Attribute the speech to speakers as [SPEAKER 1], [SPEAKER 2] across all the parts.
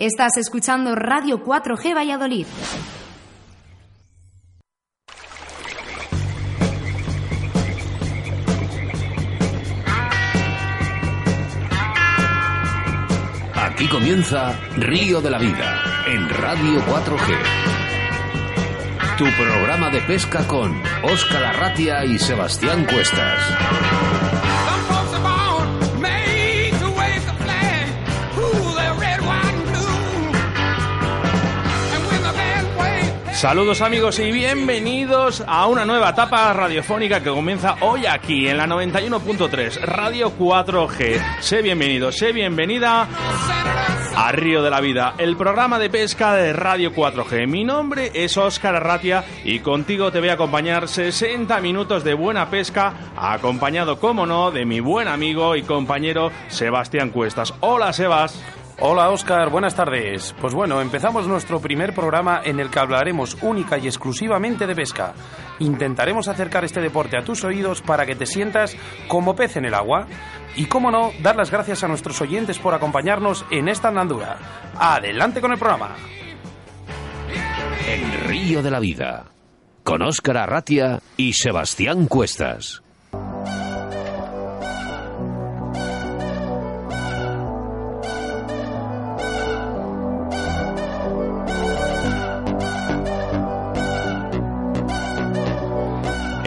[SPEAKER 1] Estás escuchando Radio 4G Valladolid.
[SPEAKER 2] Aquí comienza Río de la Vida en Radio 4G. Tu programa de pesca con Óscar Arratia y Sebastián Cuestas.
[SPEAKER 3] Saludos amigos y bienvenidos a una nueva etapa radiofónica que comienza hoy aquí en la 91.3 Radio 4G. Sé bienvenido, sé bienvenida a Río de la Vida, el programa de pesca de Radio 4G. Mi nombre es Óscar Arratia y contigo te voy a acompañar 60 minutos de buena pesca, acompañado, como no, de mi buen amigo y compañero Sebastián Cuestas. Hola Sebas.
[SPEAKER 4] Hola Óscar, buenas tardes. Pues bueno, empezamos nuestro primer programa en el que hablaremos única y exclusivamente de pesca. Intentaremos acercar este deporte a tus oídos para que te sientas como pez en el agua. Y cómo no, dar las gracias a nuestros oyentes por acompañarnos en esta andadura. Adelante con el programa.
[SPEAKER 2] El Río de la Vida, con Óscar Arratia y Sebastián Cuestas.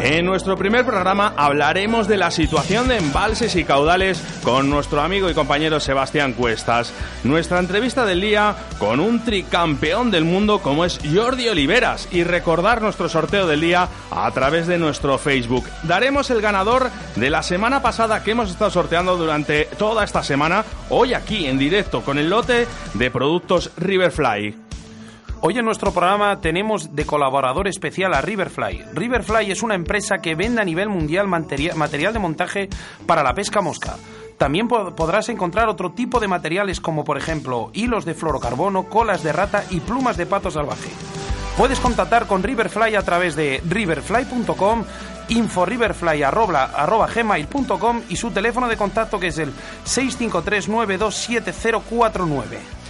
[SPEAKER 3] En nuestro primer programa hablaremos de la situación de embalses y caudales con nuestro amigo y compañero Sebastián Cuestas. Nuestra entrevista del día con un tricampeón del mundo como es Jordi Oliveras y recordar nuestro sorteo del día a través de nuestro Facebook. Daremos el ganador de la semana pasada que hemos estado sorteando durante toda esta semana, hoy aquí en directo con el lote de productos Riverfly.
[SPEAKER 4] Hoy en nuestro programa tenemos de colaborador especial a Riverfly. Riverfly es una empresa que vende a nivel mundial material de montaje para la pesca mosca. También podrás encontrar otro tipo de materiales como por ejemplo hilos de fluorocarbono, colas de rata y plumas de pato salvaje. Puedes contactar con Riverfly a través de riverfly.com inforiverfly.gmail.com y su teléfono de contacto que es el 653 927049.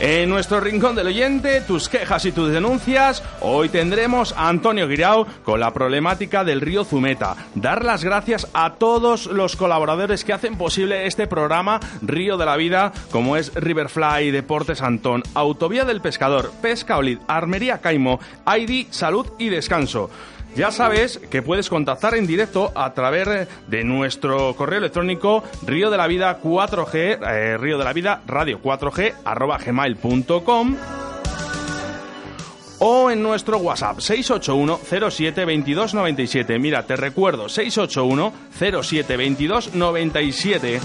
[SPEAKER 3] En nuestro rincón del oyente, tus quejas y tus denuncias, hoy tendremos a Antonio Guirao con la problemática del río Zumeta. Dar las gracias a todos los colaboradores que hacen posible este programa Río de la Vida, como es Riverfly, Deportes Antón, Autovía del Pescador, Pesca Olid, Armería Caimo, ID, Salud y Descanso. Ya sabes que puedes contactar en directo a través de nuestro correo electrónico río de la vida 4G, eh, río de la vida radio 4G arroba gmail.com o en nuestro WhatsApp 681 07 22 97. Mira, te recuerdo 681 07 22 97.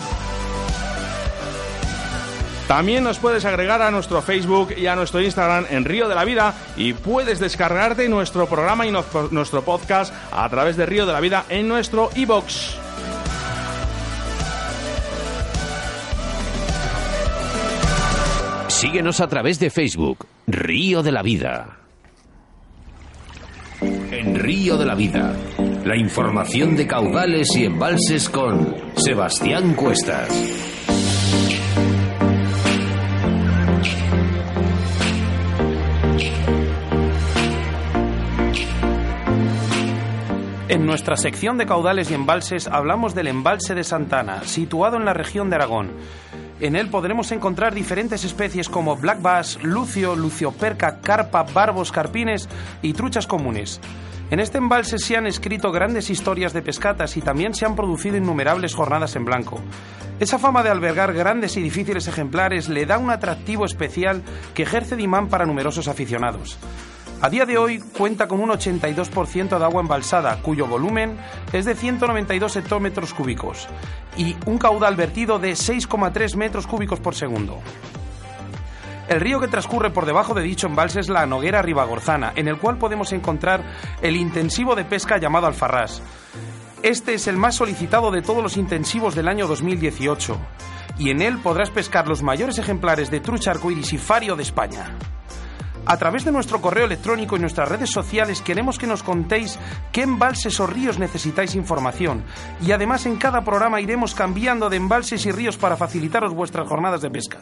[SPEAKER 3] También nos puedes agregar a nuestro Facebook y a nuestro Instagram en Río de la Vida y puedes descargarte nuestro programa y nuestro podcast a través de Río de la Vida en nuestro iBox.
[SPEAKER 2] Síguenos a través de Facebook, Río de la Vida. En Río de la Vida, la información de caudales y embalses con Sebastián Cuestas.
[SPEAKER 4] En nuestra sección de caudales y embalses hablamos del embalse de Santana, situado en la región de Aragón. En él podremos encontrar diferentes especies como black bass, lucio, lucioperca, carpa, barbos, carpines y truchas comunes. En este embalse se han escrito grandes historias de pescatas y también se han producido innumerables jornadas en blanco. Esa fama de albergar grandes y difíciles ejemplares le da un atractivo especial que ejerce de imán para numerosos aficionados. A día de hoy cuenta con un 82% de agua embalsada, cuyo volumen es de 192 hectómetros cúbicos y un caudal vertido de 6,3 metros cúbicos por segundo. El río que transcurre por debajo de dicho embalse es la Noguera Ribagorzana, en el cual podemos encontrar el intensivo de pesca llamado Alfarrás. Este es el más solicitado de todos los intensivos del año 2018 y en él podrás pescar los mayores ejemplares de trucha arcoíris y fario de España. A través de nuestro correo electrónico y nuestras redes sociales queremos que nos contéis qué embalses o ríos necesitáis información. Y además en cada programa iremos cambiando de embalses y ríos para facilitaros vuestras jornadas de pesca.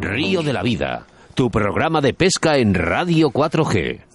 [SPEAKER 2] Río de la Vida, tu programa de pesca en Radio 4G.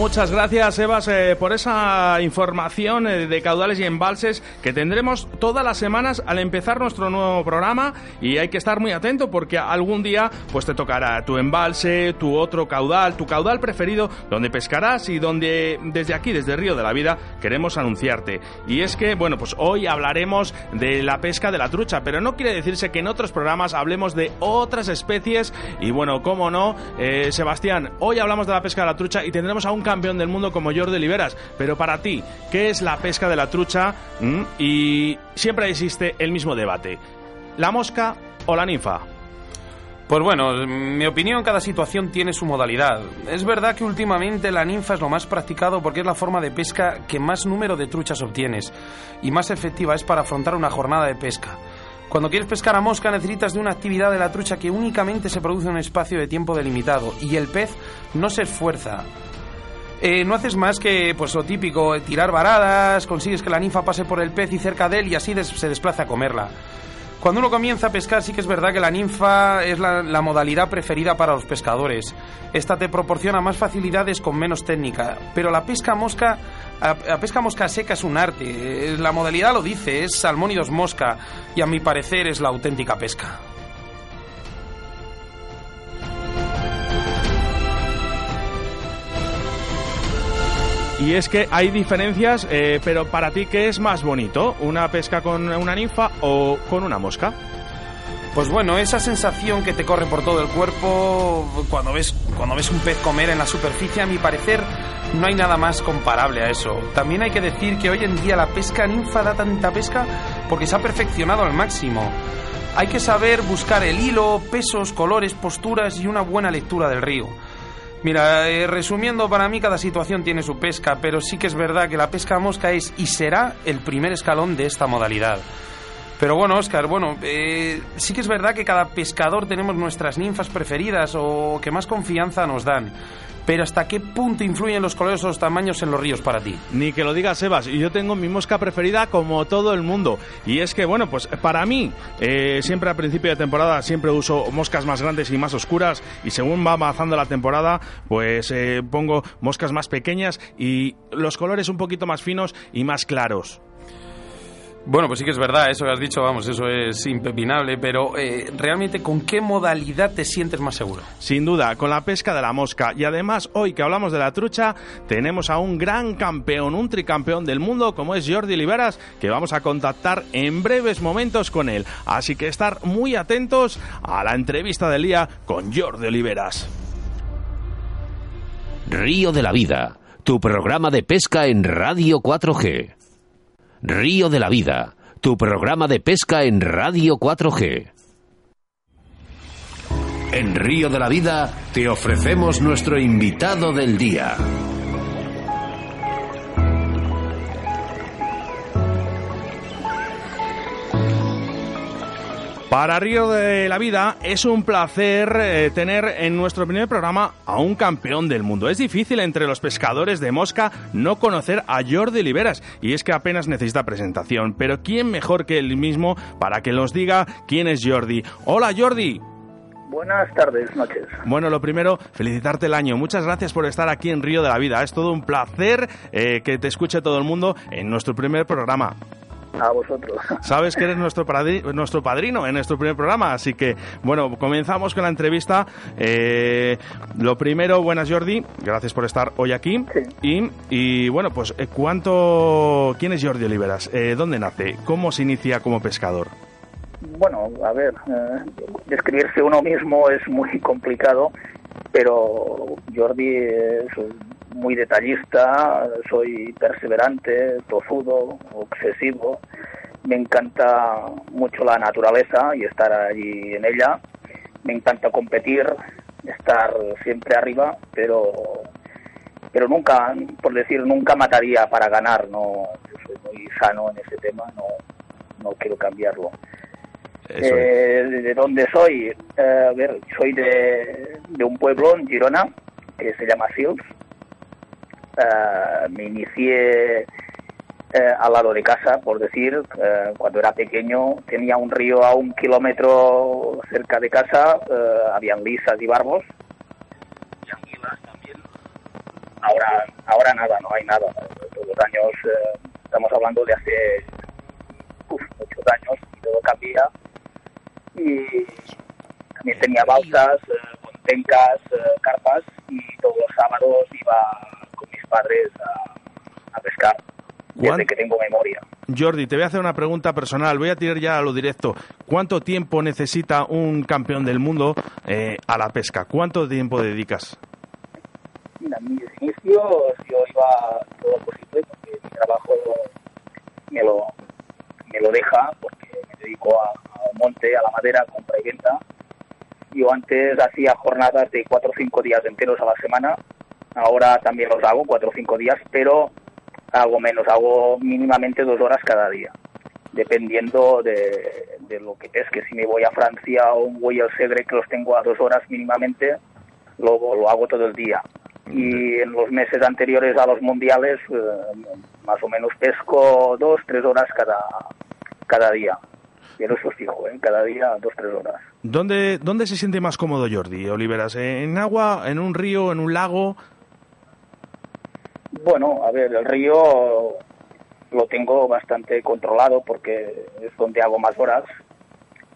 [SPEAKER 3] Muchas gracias, Evas, eh, por esa información eh, de caudales y embalses que tendremos todas las semanas al empezar nuestro nuevo programa y hay que estar muy atento porque algún día pues te tocará tu embalse, tu otro caudal, tu caudal preferido donde pescarás y donde desde aquí, desde Río de la Vida, queremos anunciarte. Y es que, bueno, pues hoy hablaremos de la pesca de la trucha, pero no quiere decirse que en otros programas hablemos de otras especies y bueno, cómo no, eh, Sebastián, hoy hablamos de la pesca de la trucha y tendremos a un campeón del mundo como Jordi Liberas. Pero para ti, ¿qué es la pesca de la trucha? ¿Mm? Y siempre existe el mismo debate. ¿La mosca o la ninfa?
[SPEAKER 4] Pues bueno, en mi opinión, cada situación tiene su modalidad. Es verdad que últimamente la ninfa es lo más practicado porque es la forma de pesca que más número de truchas obtienes y más efectiva es para afrontar una jornada de pesca. Cuando quieres pescar a mosca necesitas de una actividad de la trucha que únicamente se produce en un espacio de tiempo delimitado y el pez no se esfuerza. Eh, no haces más que, pues lo típico, eh, tirar varadas, consigues que la ninfa pase por el pez y cerca de él y así se desplaza a comerla. Cuando uno comienza a pescar sí que es verdad que la ninfa es la, modalidad preferida para los pescadores. Esta te proporciona más facilidades con menos técnica, pero la pesca mosca, la pesca mosca seca es un arte. Eh, la modalidad lo dice, es salmónidos mosca y a mi parecer es la auténtica pesca.
[SPEAKER 3] Y es que hay diferencias, eh, pero para ti, ¿qué es más bonito? ¿Una pesca con una ninfa o con una mosca?
[SPEAKER 4] Pues bueno, esa sensación que te corre por todo el cuerpo cuando ves, cuando ves un pez comer en la superficie, a mi parecer, no hay nada más comparable a eso. También hay que decir que hoy en día la pesca ninfa da tanta pesca porque se ha perfeccionado al máximo. Hay que saber buscar el hilo, pesos, colores, posturas y una buena lectura del río. Mira, eh, resumiendo, para mí cada situación tiene su pesca, pero sí que es verdad que la pesca mosca es y será el primer escalón de esta modalidad. Pero bueno, Oscar, bueno, eh, sí que es verdad que cada pescador tenemos nuestras ninfas preferidas o que más confianza nos dan. Pero ¿hasta qué punto influyen los colores o los tamaños en los ríos para ti?
[SPEAKER 3] Ni que lo digas, Sebas. Yo tengo mi mosca preferida como todo el mundo. Y es que, bueno, pues para mí, eh, siempre a principio de temporada, siempre uso moscas más grandes y más oscuras. Y según va avanzando la temporada, pues eh, pongo moscas más pequeñas y los colores un poquito más finos y más claros.
[SPEAKER 4] Bueno, pues sí que es verdad, eso que has dicho, vamos, eso es impepinable, pero eh, realmente ¿con qué modalidad te sientes más seguro?
[SPEAKER 3] Sin duda, con la pesca de la mosca. Y además, hoy que hablamos de la trucha, tenemos a un gran campeón, un tricampeón del mundo, como es Jordi Liberas, que vamos a contactar en breves momentos con él. Así que estar muy atentos a la entrevista del día con Jordi Oliveras.
[SPEAKER 2] Río de la Vida, tu programa de pesca en Radio 4G. Río de la Vida, tu programa de pesca en Radio 4G. En Río de la Vida te ofrecemos nuestro invitado del día.
[SPEAKER 3] Para Río de la Vida es un placer eh, tener en nuestro primer programa a un campeón del mundo. Es difícil entre los pescadores de mosca no conocer a Jordi Liberas y es que apenas necesita presentación. Pero ¿quién mejor que él mismo para que nos diga quién es Jordi? Hola Jordi.
[SPEAKER 5] Buenas tardes, noches.
[SPEAKER 3] Bueno, lo primero, felicitarte el año. Muchas gracias por estar aquí en Río de la Vida. Es todo un placer eh, que te escuche todo el mundo en nuestro primer programa
[SPEAKER 5] a vosotros.
[SPEAKER 3] Sabes que eres nuestro, padrino, nuestro padrino en nuestro primer programa, así que, bueno, comenzamos con la entrevista. Eh, lo primero, buenas Jordi, gracias por estar hoy aquí. Y, y, bueno, pues, eh, ¿cuánto, ¿quién es Jordi Oliveras? Eh, ¿Dónde nace? ¿Cómo se inicia como pescador?
[SPEAKER 5] Bueno, a ver, describirse uno mismo es muy complicado, pero Jordi es muy detallista, soy perseverante, tozudo, obsesivo me encanta mucho la naturaleza y estar allí en ella. Me encanta competir, estar siempre arriba, pero pero nunca, por decir, nunca mataría para ganar. No, yo soy muy sano en ese tema, no, no quiero cambiarlo. Eh, ¿De dónde soy? Eh, a ver, soy de, de un pueblo en Girona que se llama Sils. Eh, me inicié eh, al lado de casa, por decir, eh, cuando era pequeño tenía un río a un kilómetro cerca de casa, eh, habían lisas y barbos y anguilas también. Ahora, ahora nada, no hay nada. Todos los años, estamos hablando de hace uf, muchos años, y todo cambia. Y también tenía balsas, eh, con tencas, eh, carpas y todos los sábados iba con mis padres a, a pescar
[SPEAKER 3] ¿Cuán-
[SPEAKER 5] desde que tengo memoria.
[SPEAKER 3] Jordi, te voy a hacer una pregunta personal. Voy a tirar ya a lo directo. ¿Cuánto tiempo necesita un campeón del mundo eh, a la pesca? ¿Cuánto tiempo dedicas?
[SPEAKER 5] Mira, en mis inicios yo iba todo lo posible porque mi trabajo me lo, me lo deja porque dedico a, a monte, a la madera, compra y venta. Yo antes hacía jornadas de cuatro o cinco días enteros a la semana. Ahora también los hago, cuatro o cinco días, pero hago menos, hago mínimamente dos horas cada día, dependiendo de, de lo que pesque. Si me voy a Francia o voy al Segre, que los tengo a dos horas mínimamente, lo, lo hago todo el día. Y en los meses anteriores a los mundiales, eh, más o menos pesco dos, tres horas cada, cada día. Pero eso es fijo, ¿eh? cada día dos, tres horas.
[SPEAKER 3] ¿Dónde, ¿Dónde se siente más cómodo Jordi Oliveras? ¿En agua, en un río, en un lago?
[SPEAKER 5] Bueno, a ver, el río lo tengo bastante controlado porque es donde hago más horas,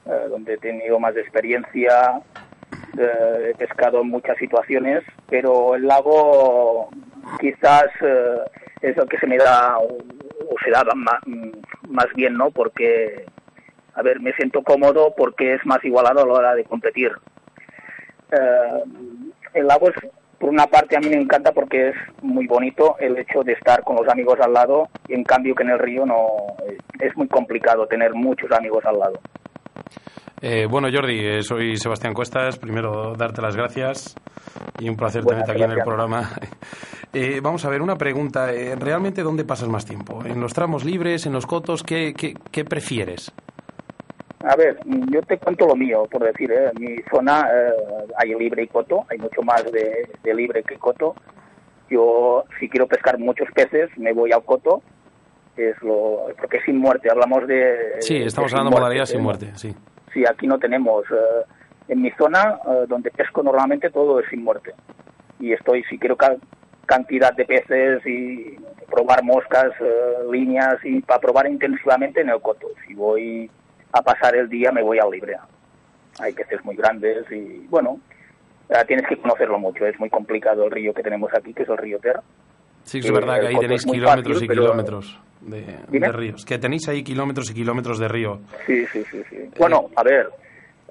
[SPEAKER 5] eh, donde he tenido más experiencia, eh, he pescado en muchas situaciones, pero el lago quizás eh, es lo que se me da o, o se da más, más bien, ¿no? Porque, a ver, me siento cómodo porque es más igualado a la hora de competir. Eh, el lago es por una parte a mí me encanta porque es muy bonito el hecho de estar con los amigos al lado y en cambio que en el río no es muy complicado tener muchos amigos al lado.
[SPEAKER 4] Eh, bueno, Jordi, eh, soy Sebastián Cuestas. Primero, darte las gracias y un placer
[SPEAKER 5] Buenas,
[SPEAKER 4] tenerte aquí en el programa. Eh, vamos a ver, una pregunta. ¿Realmente dónde pasas más tiempo? ¿En los tramos libres, en los cotos? ¿Qué, qué, qué prefieres?
[SPEAKER 5] A ver, yo te cuento lo mío, por decir, ¿eh? en mi zona eh, hay libre y coto, hay mucho más de, de libre que coto. Yo, si quiero pescar muchos peces, me voy al coto, es lo, porque es sin muerte, hablamos de...
[SPEAKER 4] Sí, estamos
[SPEAKER 5] de
[SPEAKER 4] hablando de modalidad sin
[SPEAKER 5] ¿eh?
[SPEAKER 4] muerte, sí.
[SPEAKER 5] Sí, aquí no tenemos. eh, en mi zona, eh, donde pesco normalmente, todo es sin muerte. Y estoy, si quiero ca- cantidad de peces y probar moscas, eh, líneas, y para probar intensivamente en el coto. Si voy a pasar el día, me voy al libre. Hay peces muy grandes y, bueno, eh, tienes que conocerlo mucho. Es muy complicado el río que tenemos aquí, que es el río Ter.
[SPEAKER 4] Sí, que es verdad que ahí
[SPEAKER 5] coto
[SPEAKER 4] tenéis kilómetros
[SPEAKER 5] fácil,
[SPEAKER 4] y
[SPEAKER 5] pero-
[SPEAKER 4] kilómetros de, de ríos. Que tenéis ahí kilómetros y kilómetros de río.
[SPEAKER 5] Sí, sí, sí. sí. Bueno, a ver,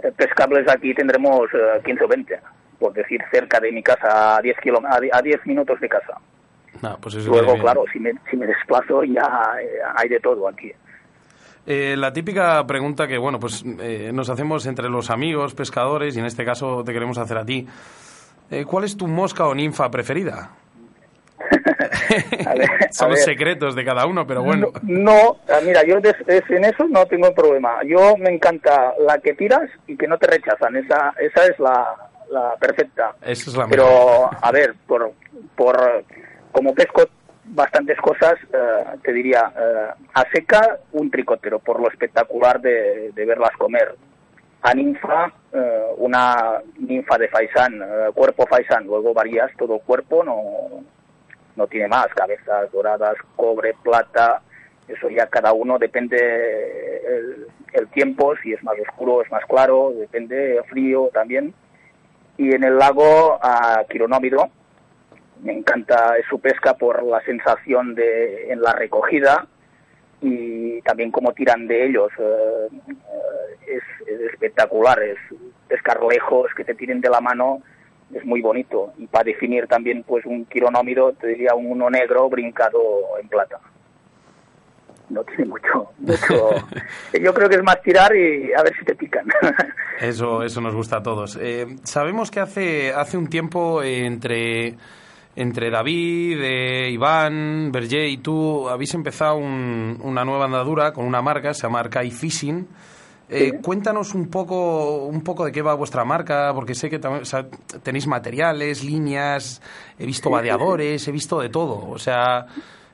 [SPEAKER 5] eh, pescables aquí tendremos eh, 15 o 20, por decir cerca de mi casa, a 10, kilom- a di- a 10 minutos de casa.
[SPEAKER 4] Nah, pues eso
[SPEAKER 5] Luego, claro, si me, si me desplazo ya eh, hay de todo aquí.
[SPEAKER 4] Eh, la típica pregunta que, bueno, pues eh, nos hacemos entre los amigos, pescadores, y en este caso te queremos hacer a ti. Eh, ¿Cuál es tu mosca o ninfa preferida?
[SPEAKER 5] A ver,
[SPEAKER 4] Son
[SPEAKER 5] a
[SPEAKER 4] los
[SPEAKER 5] ver.
[SPEAKER 4] secretos de cada uno, pero bueno.
[SPEAKER 5] No, ah, mira, yo des- en eso no tengo problema. Yo me encanta la que tiras y que no te rechazan. Esa, esa es la, la perfecta.
[SPEAKER 4] Esa es la mejor.
[SPEAKER 5] Pero, a ver, por, por como pesco bastantes cosas, eh, te diría, eh, a seca un tricotero, por lo espectacular de, verlas comer. A ninfa, eh, una ninfa de faisán, eh, cuerpo faisán, luego varías todo cuerpo, no, no tiene más, cabezas doradas, cobre, plata, eso ya cada uno depende el, el tiempo, si es más oscuro, es más claro, depende frío también. Y en el lago a quironómido, me encanta su pesca por la sensación de en la recogida y también cómo tiran de ellos. eh, eh, es, es espectacular, es pescar lejos, que te tiren de la mano, es muy bonito. Y para definir también pues un quironómido, te diría un uno negro brincado en plata. no tiene mucho, mucho. Yo creo que es más tirar y a ver si te pican.
[SPEAKER 4] Eso, eso nos gusta a todos. Eh, sabemos que hace, hace un tiempo entre entre David, eh, Iván, Berger y tú habéis empezado una nueva andadura con una marca, se llama Arcai Fishing. Eh, cuéntanos un poco, un poco de qué va vuestra marca, porque sé que tenéis materiales, líneas, he visto vadeadores, he visto de todo. O sea,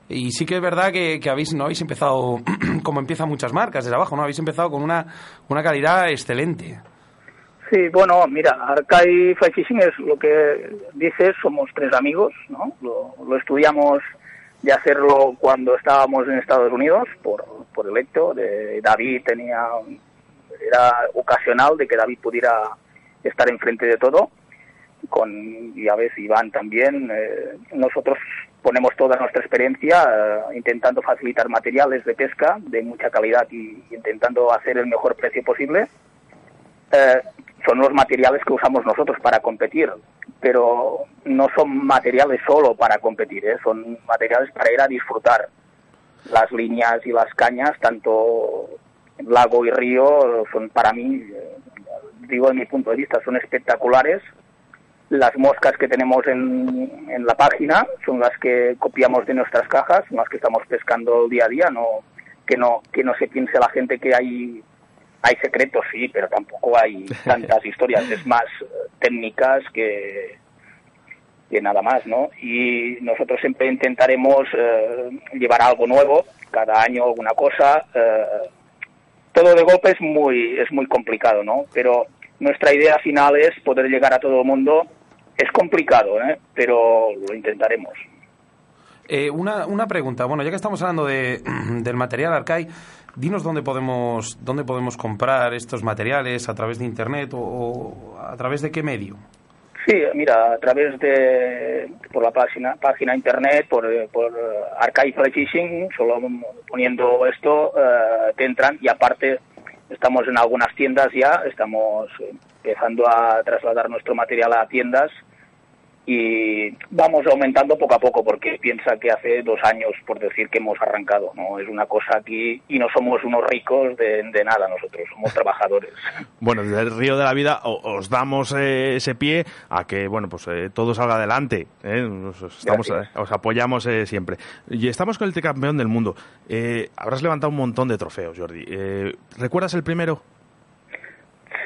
[SPEAKER 4] y sí que es verdad que, habéis, no habéis empezado como empiezan muchas marcas desde abajo, ¿no? Habéis empezado con una, una calidad excelente.
[SPEAKER 5] Sí, bueno, mira, Arcai Fly Fishing es lo que dices, somos tres amigos, ¿no? Lo, estudiamos de hacerlo cuando estábamos en Estados Unidos por, por el hecho de David tenía, era ocasional de que David pudiera estar enfrente de todo, con, y a veces Iván también. Eh, nosotros ponemos toda nuestra experiencia eh, intentando facilitar materiales de pesca de mucha calidad y intentando hacer el mejor precio posible. Eh, son los materiales que usamos nosotros para competir, pero no son materiales solo para competir, ¿eh? son materiales para ir a disfrutar. Las líneas y las cañas, tanto lago y río, son para mí, digo en mi punto de vista, son espectaculares. Las moscas que tenemos en, en la página son las que copiamos de nuestras cajas, las que estamos pescando día a día, no que no que no se piense la gente que hay hay secretos, sí, pero tampoco hay tantas historias, es más eh, técnicas que, que nada más, ¿no? Y nosotros siempre intentaremos eh, llevar algo nuevo, cada año alguna cosa. Eh, todo de golpe es muy, es muy complicado, ¿no? Pero nuestra idea final es poder llegar a todo el mundo. Es complicado, ¿eh? pero lo intentaremos.
[SPEAKER 4] una, una pregunta, bueno, ya que estamos hablando de, del material Arcai, Dinos dónde podemos, dónde podemos comprar estos materiales, a través de Internet o, a través de qué medio.
[SPEAKER 5] Sí, mira, a través de por la página página internet, por, por Archive Fishing, solo poniendo esto eh, te entran y aparte estamos en algunas tiendas ya, estamos empezando a trasladar nuestro material a tiendas y vamos aumentando poco a poco porque piensa que hace dos años, por decir que hemos arrancado, ¿no? Es una cosa aquí y no somos unos ricos de, nada nosotros, somos trabajadores.
[SPEAKER 3] Bueno, desde el Río de la Vida os damos eh, ese pie a que, bueno, pues eh, todo salga adelante, ¿eh? estamos, os apoyamos siempre. Y estamos con el tricampeón del mundo. habrás levantado un montón de trofeos, Jordi. ¿Recuerdas el primero?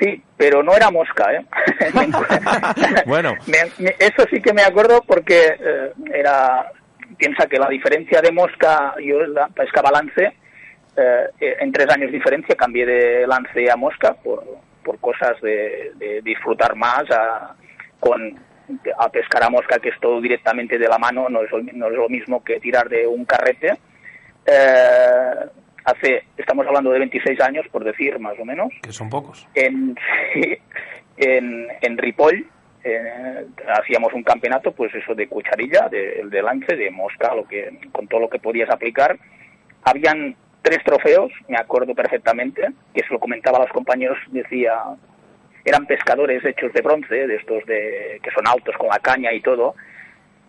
[SPEAKER 5] Sí, pero no era mosca, ¿eh?
[SPEAKER 3] bueno.
[SPEAKER 5] eso sí que me acuerdo porque eh, era... Piensa que la diferencia de mosca, yo la pescaba lance, eh, en tres años de diferencia cambié de lance a mosca por, por cosas de, disfrutar más a, con, a pescar a mosca, que es todo directamente de la mano, no es, no es lo mismo que tirar de un carrete. Eh, hace, estamos hablando de 26 años, por decir, más o menos.
[SPEAKER 4] Que son pocos.
[SPEAKER 5] En, en, en Ripoll eh, hacíamos un campeonato, pues eso de cucharilla, de, de lance, de mosca, lo que, con todo lo que podías aplicar. Habían tres trofeos, me acuerdo perfectamente, que se lo comentaba a los compañeros, decía, eran pescadores hechos de bronce, de estos de, que son altos con la caña y todo,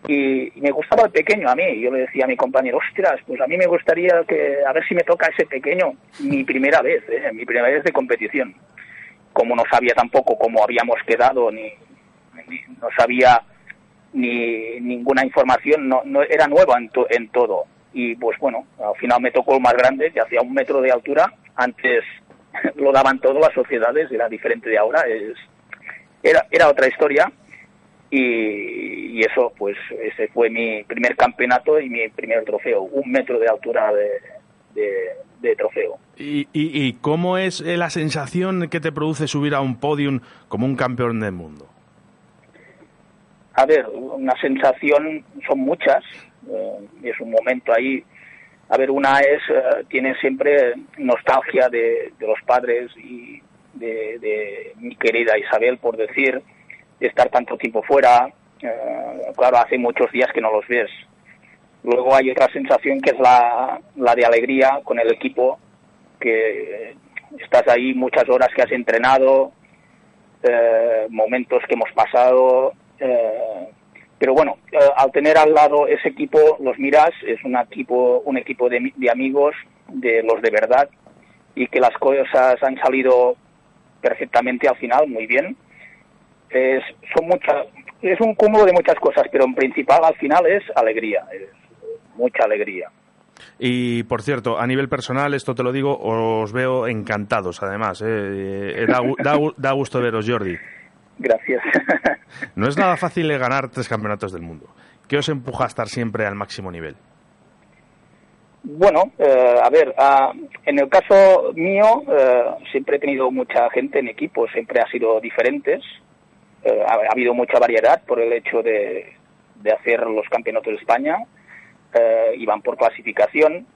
[SPEAKER 5] y, me gustaba el pequeño a mí. Yo le decía a mi compañero, ostras, pues a mí me gustaría que, a ver si me toca ese pequeño, mi primera vez, ¿eh? mi primera vez de competición. Como no sabía tampoco cómo habíamos quedado, ni, no sabía ni ninguna información, no, no era nueva en, en todo. Y pues bueno, al final me tocó el más grande, que hacía un metro de altura. Antes lo daban todas las sociedades, era diferente de ahora. Es, era, era otra historia y, eso, pues ese fue mi primer campeonato y mi primer trofeo, un metro de altura de, trofeo.
[SPEAKER 3] ¿Y, y, cómo es la sensación que te produce subir a un podium como un campeón del mundo?
[SPEAKER 5] A ver, una sensación, son muchas, eh, es un momento ahí. A ver, una es, eh, tiene siempre nostalgia de, los padres y de, de mi querida Isabel, por decir, de estar tanto tiempo fuera. Eh, claro, hace muchos días que no los ves. Luego hay otra sensación que es la, la de alegría con el equipo, que estás ahí muchas horas que has entrenado, eh, momentos que hemos pasado. Eh, pero bueno, al tener al lado ese equipo, los miras, es un equipo, un equipo de, de amigos, de los de verdad y que las cosas han salido perfectamente al final, muy bien. Es, son muchas, es un cúmulo de muchas cosas, pero en principal al final es alegría, es mucha alegría.
[SPEAKER 3] Y por cierto, a nivel personal, esto te lo digo, os veo encantados además. ¿eh? Eh, da, da, da, gusto veros, Jordi.
[SPEAKER 5] Gracias.
[SPEAKER 3] no es nada fácil ganar tres campeonatos del mundo. ¿Qué os empuja a estar siempre al máximo nivel?
[SPEAKER 5] Bueno, eh, a ver, uh, en el caso mío, uh, siempre he tenido mucha gente en equipo, siempre ha sido diferentes. Uh, ha, ha, habido mucha variedad por el hecho de, hacer los campeonatos de España. iban por clasificación,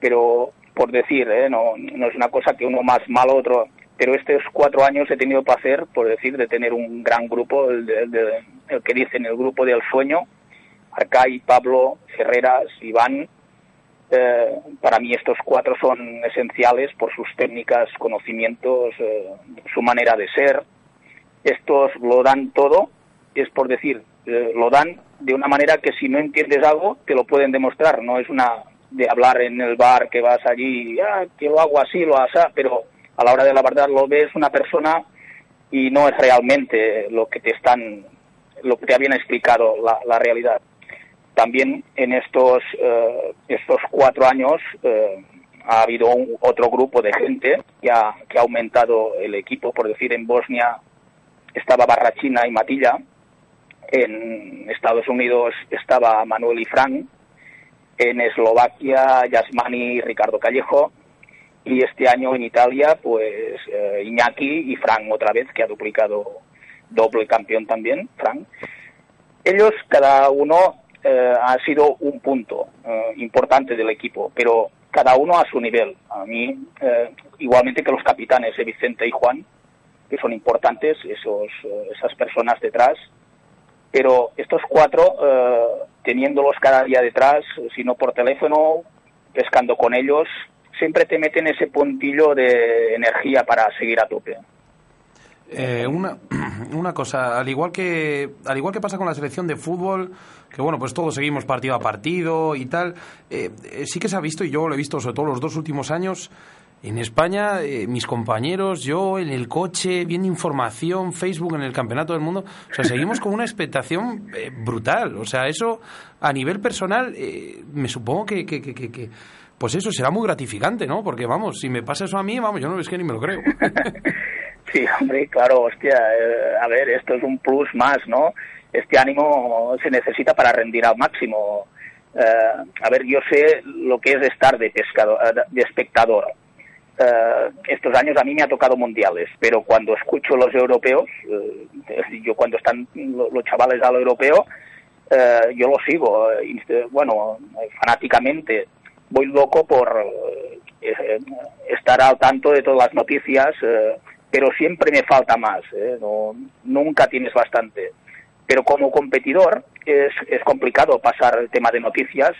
[SPEAKER 5] pero por decir, no, no es una cosa que uno más malo, otro. Pero estos cuatro años he tenido placer, por decir, de tener un gran grupo, el, de, el, que dicen el grupo del sueño, Arcay, Pablo, Ferreras, Iván. Eh, para mí estos cuatro son esenciales por sus técnicas, conocimientos, eh, su manera de ser. Estos lo dan todo, es por decir, eh, lo dan de una manera que si no entiendes algo te lo pueden demostrar. No es una de hablar en el bar que vas allí, ah, que lo hago así, lo hago pero a la hora de la verdad lo ves una persona y no es realmente lo que te están, lo que te habían explicado la, la realidad también en estos, eh, estos cuatro años eh, ha habido un, otro grupo de gente que ha, que ha aumentado el equipo, por decir, en Bosnia estaba Barrachina y Matilla, en Estados Unidos estaba Manuel y Frank, en Eslovaquia Yasmani y Ricardo Callejo, y este año en Italia, pues eh, Iñaki y Frank otra vez, que ha duplicado doble campeón también, Frank. Ellos, cada uno eh, ha sido un punto eh, importante del equipo, pero cada uno a su nivel. A mí, igualmente que los capitanes, Vicente y Juan, que son importantes, esos, esas personas detrás, pero estos cuatro, teniéndolos cada día detrás, si no por teléfono, pescando con ellos, siempre te meten ese puntillo de energía para seguir a tope.
[SPEAKER 4] Eh, una, una cosa, al igual que al igual que pasa con la selección de fútbol, que bueno, pues todos seguimos partido a partido y tal, eh, sí que se ha visto, y yo lo he visto sobre todo los dos últimos años, en España, eh, mis compañeros, yo en el coche, viendo información, Facebook en el Campeonato del Mundo, o sea, seguimos con una expectación eh, brutal. O sea, eso a nivel personal, eh, me supongo que, que, pues eso será muy gratificante, ¿no? Porque vamos, si me pasa eso a mí, vamos, yo no es que ni me lo creo.
[SPEAKER 5] Sí, hombre, claro, hostia, eh, a ver, esto es un plus más, ¿no? Este ánimo se necesita para rendir al máximo. Eh, a ver, yo sé lo que es estar de pescador, de espectador. Eh, estos años a mí me ha tocado mundiales, pero cuando escucho los europeos, yo cuando están los chavales a lo europeo, yo lo sigo, bueno, fanáticamente. Voy loco por estar al tanto de todas las noticias pero siempre me falta más, ¿eh? no, nunca tienes bastante. Pero como competidor es, es complicado pasar el tema de noticias.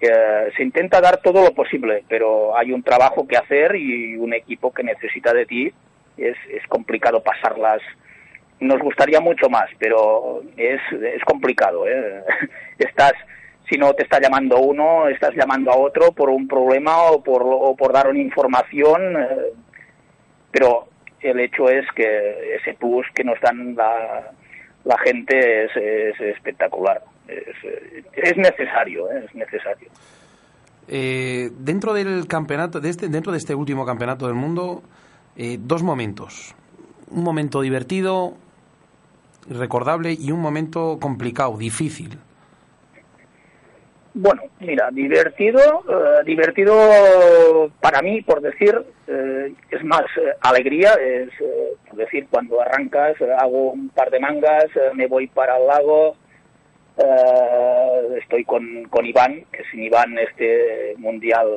[SPEAKER 5] Eh, se intenta dar todo lo posible, pero hay un trabajo que hacer y un equipo que necesita de ti. Es, es complicado pasarlas. Nos gustaría mucho más, pero es, es complicado. ¿eh? Estás, si no te está llamando uno, estás llamando a otro por un problema o por, o por dar una información. Eh, pero el hecho es que ese plus que nos dan la, la gente es, es espectacular. Es, es, necesario, ¿eh? es necesario.
[SPEAKER 4] Eh, dentro del campeonato, de este, dentro de este último campeonato del mundo, eh, dos momentos. Un momento divertido, recordable y un momento complicado, difícil.
[SPEAKER 5] Bueno, mira, divertido, eh, divertido para mí, por decir, eh, es más eh, alegría, es por decir, cuando arrancas, hago un par de mangas, me voy para el lago, estoy con, con Iván, que sin Iván este mundial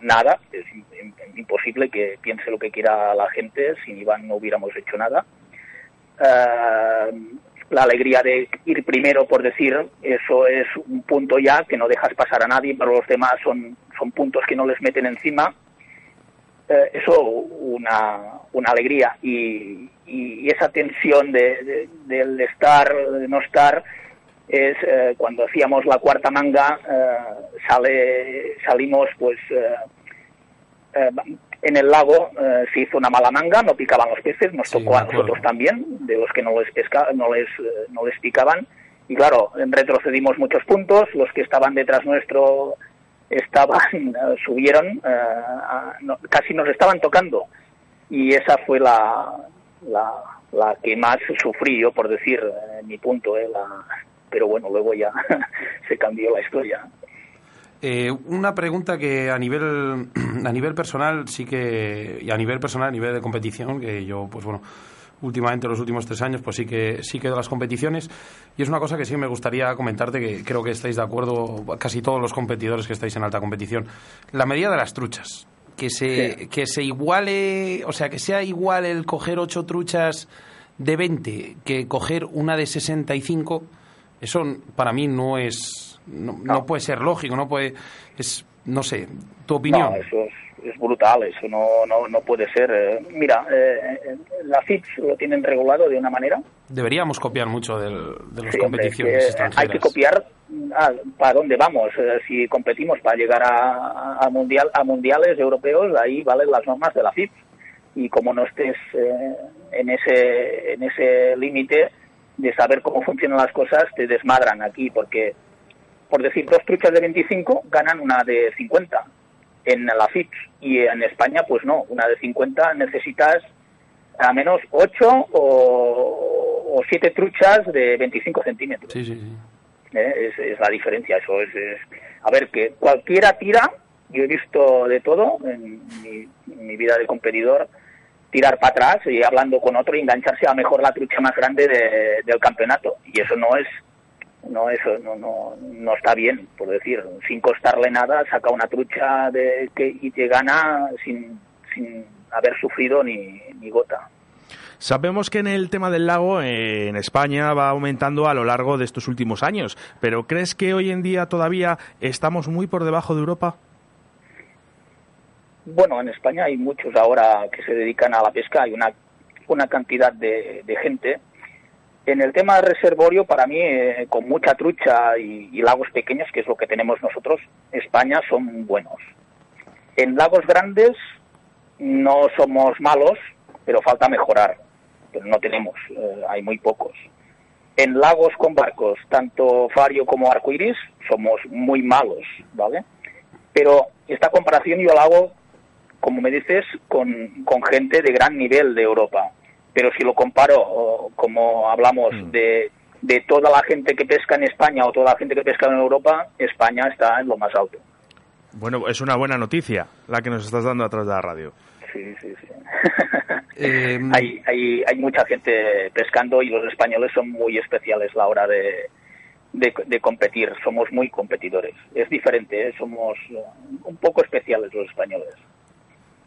[SPEAKER 5] nada, es imposible que piense lo que quiera la gente, sin Iván no hubiéramos hecho nada la alegría de ir primero, por decir, eso es un punto ya que no dejas pasar a nadie, pero los demás son, son puntos que no les meten encima. Eh, eso, una, una alegría. Y, y esa tensión de, de, del estar, de no estar, es eh, cuando hacíamos la cuarta manga, eh, sale, salimos pues eh, en el lago se hizo una mala manga, no picaban los peces, nos tocó a nosotros también, de los que no les, pesca, no les, no les picaban. Y claro, retrocedimos muchos puntos, los que estaban detrás nuestro estaban, subieron, casi nos estaban tocando. Y esa fue la, la, la que más sufrí yo, por decir, mi punto, eh, la, pero bueno, luego ya se cambió la historia.
[SPEAKER 4] Eh, una pregunta que a nivel a nivel personal sí que y a nivel personal a nivel de competición que yo pues bueno últimamente los últimos tres años pues sí que sí que de las competiciones y es una cosa que sí me gustaría comentarte que creo que estáis de acuerdo casi todos los competidores que estáis en alta competición la medida de las truchas que se que se iguale o sea que sea igual el coger ocho truchas de 20 que coger una de 65 eso para mí no es, no, puede ser lógico, no puede, es, no sé, tu opinión.
[SPEAKER 5] No, eso es, brutal, eso no, no, no puede ser. Eh, mira, eh, eh, la FIPS lo tienen regulado de una manera.
[SPEAKER 4] Deberíamos copiar mucho de las competiciones extranjeras.
[SPEAKER 5] Hay que copiar ah, para dónde vamos. si competimos para llegar a, a, mundial, a mundiales europeos, ahí valen las normas de la FIPS. Y como no estés en ese, en ese límite, de saber cómo funcionan las cosas te desmadran aquí, porque, por decir, dos truchas de 25 ganan una de 50 en la FIPS y en España, pues no, una de 50 necesitas a menos 8 o, o 7 truchas de 25 centímetros.
[SPEAKER 4] Sí, sí, sí.
[SPEAKER 5] ¿Eh? Es, la diferencia, eso es, A ver, que cualquiera tira, yo he visto de todo en mi vida de competidor, tirar para atrás y hablando con otro y engancharse a mejor la trucha más grande del campeonato. Y eso no es no eso no, no, no está bien, por decir, sin costarle nada, saca una trucha de que y te gana sin, sin haber sufrido ni, ni gota.
[SPEAKER 3] Sabemos que en el tema del lago en España va aumentando a lo largo de estos últimos años, pero ¿crees que hoy en día todavía estamos muy por debajo de Europa?
[SPEAKER 5] Bueno, en España hay muchos ahora que se dedican a la pesca, hay una, una cantidad de, gente. En el tema de reservorio, para mí, eh, con mucha trucha y, lagos pequeños, que es lo que tenemos nosotros, España son buenos. En lagos grandes no somos malos, pero falta mejorar. No tenemos, eh, hay muy pocos. En lagos con barcos, tanto Fario como Arcoiris, somos muy malos, ¿vale? Pero esta comparación yo la hago como me dices, con, gente de gran nivel de Europa. Pero si lo comparo, como hablamos mm. de, de toda la gente que pesca en España o toda la gente que pesca en Europa, España está en lo más alto.
[SPEAKER 3] Bueno, es una buena noticia la que nos estás dando a través de la radio.
[SPEAKER 5] Sí, sí, sí. Eh, hay, hay, hay mucha gente pescando y los españoles son muy especiales a la hora de, de, competir. Somos muy competidores. Es diferente, ¿eh? somos un poco especiales los españoles.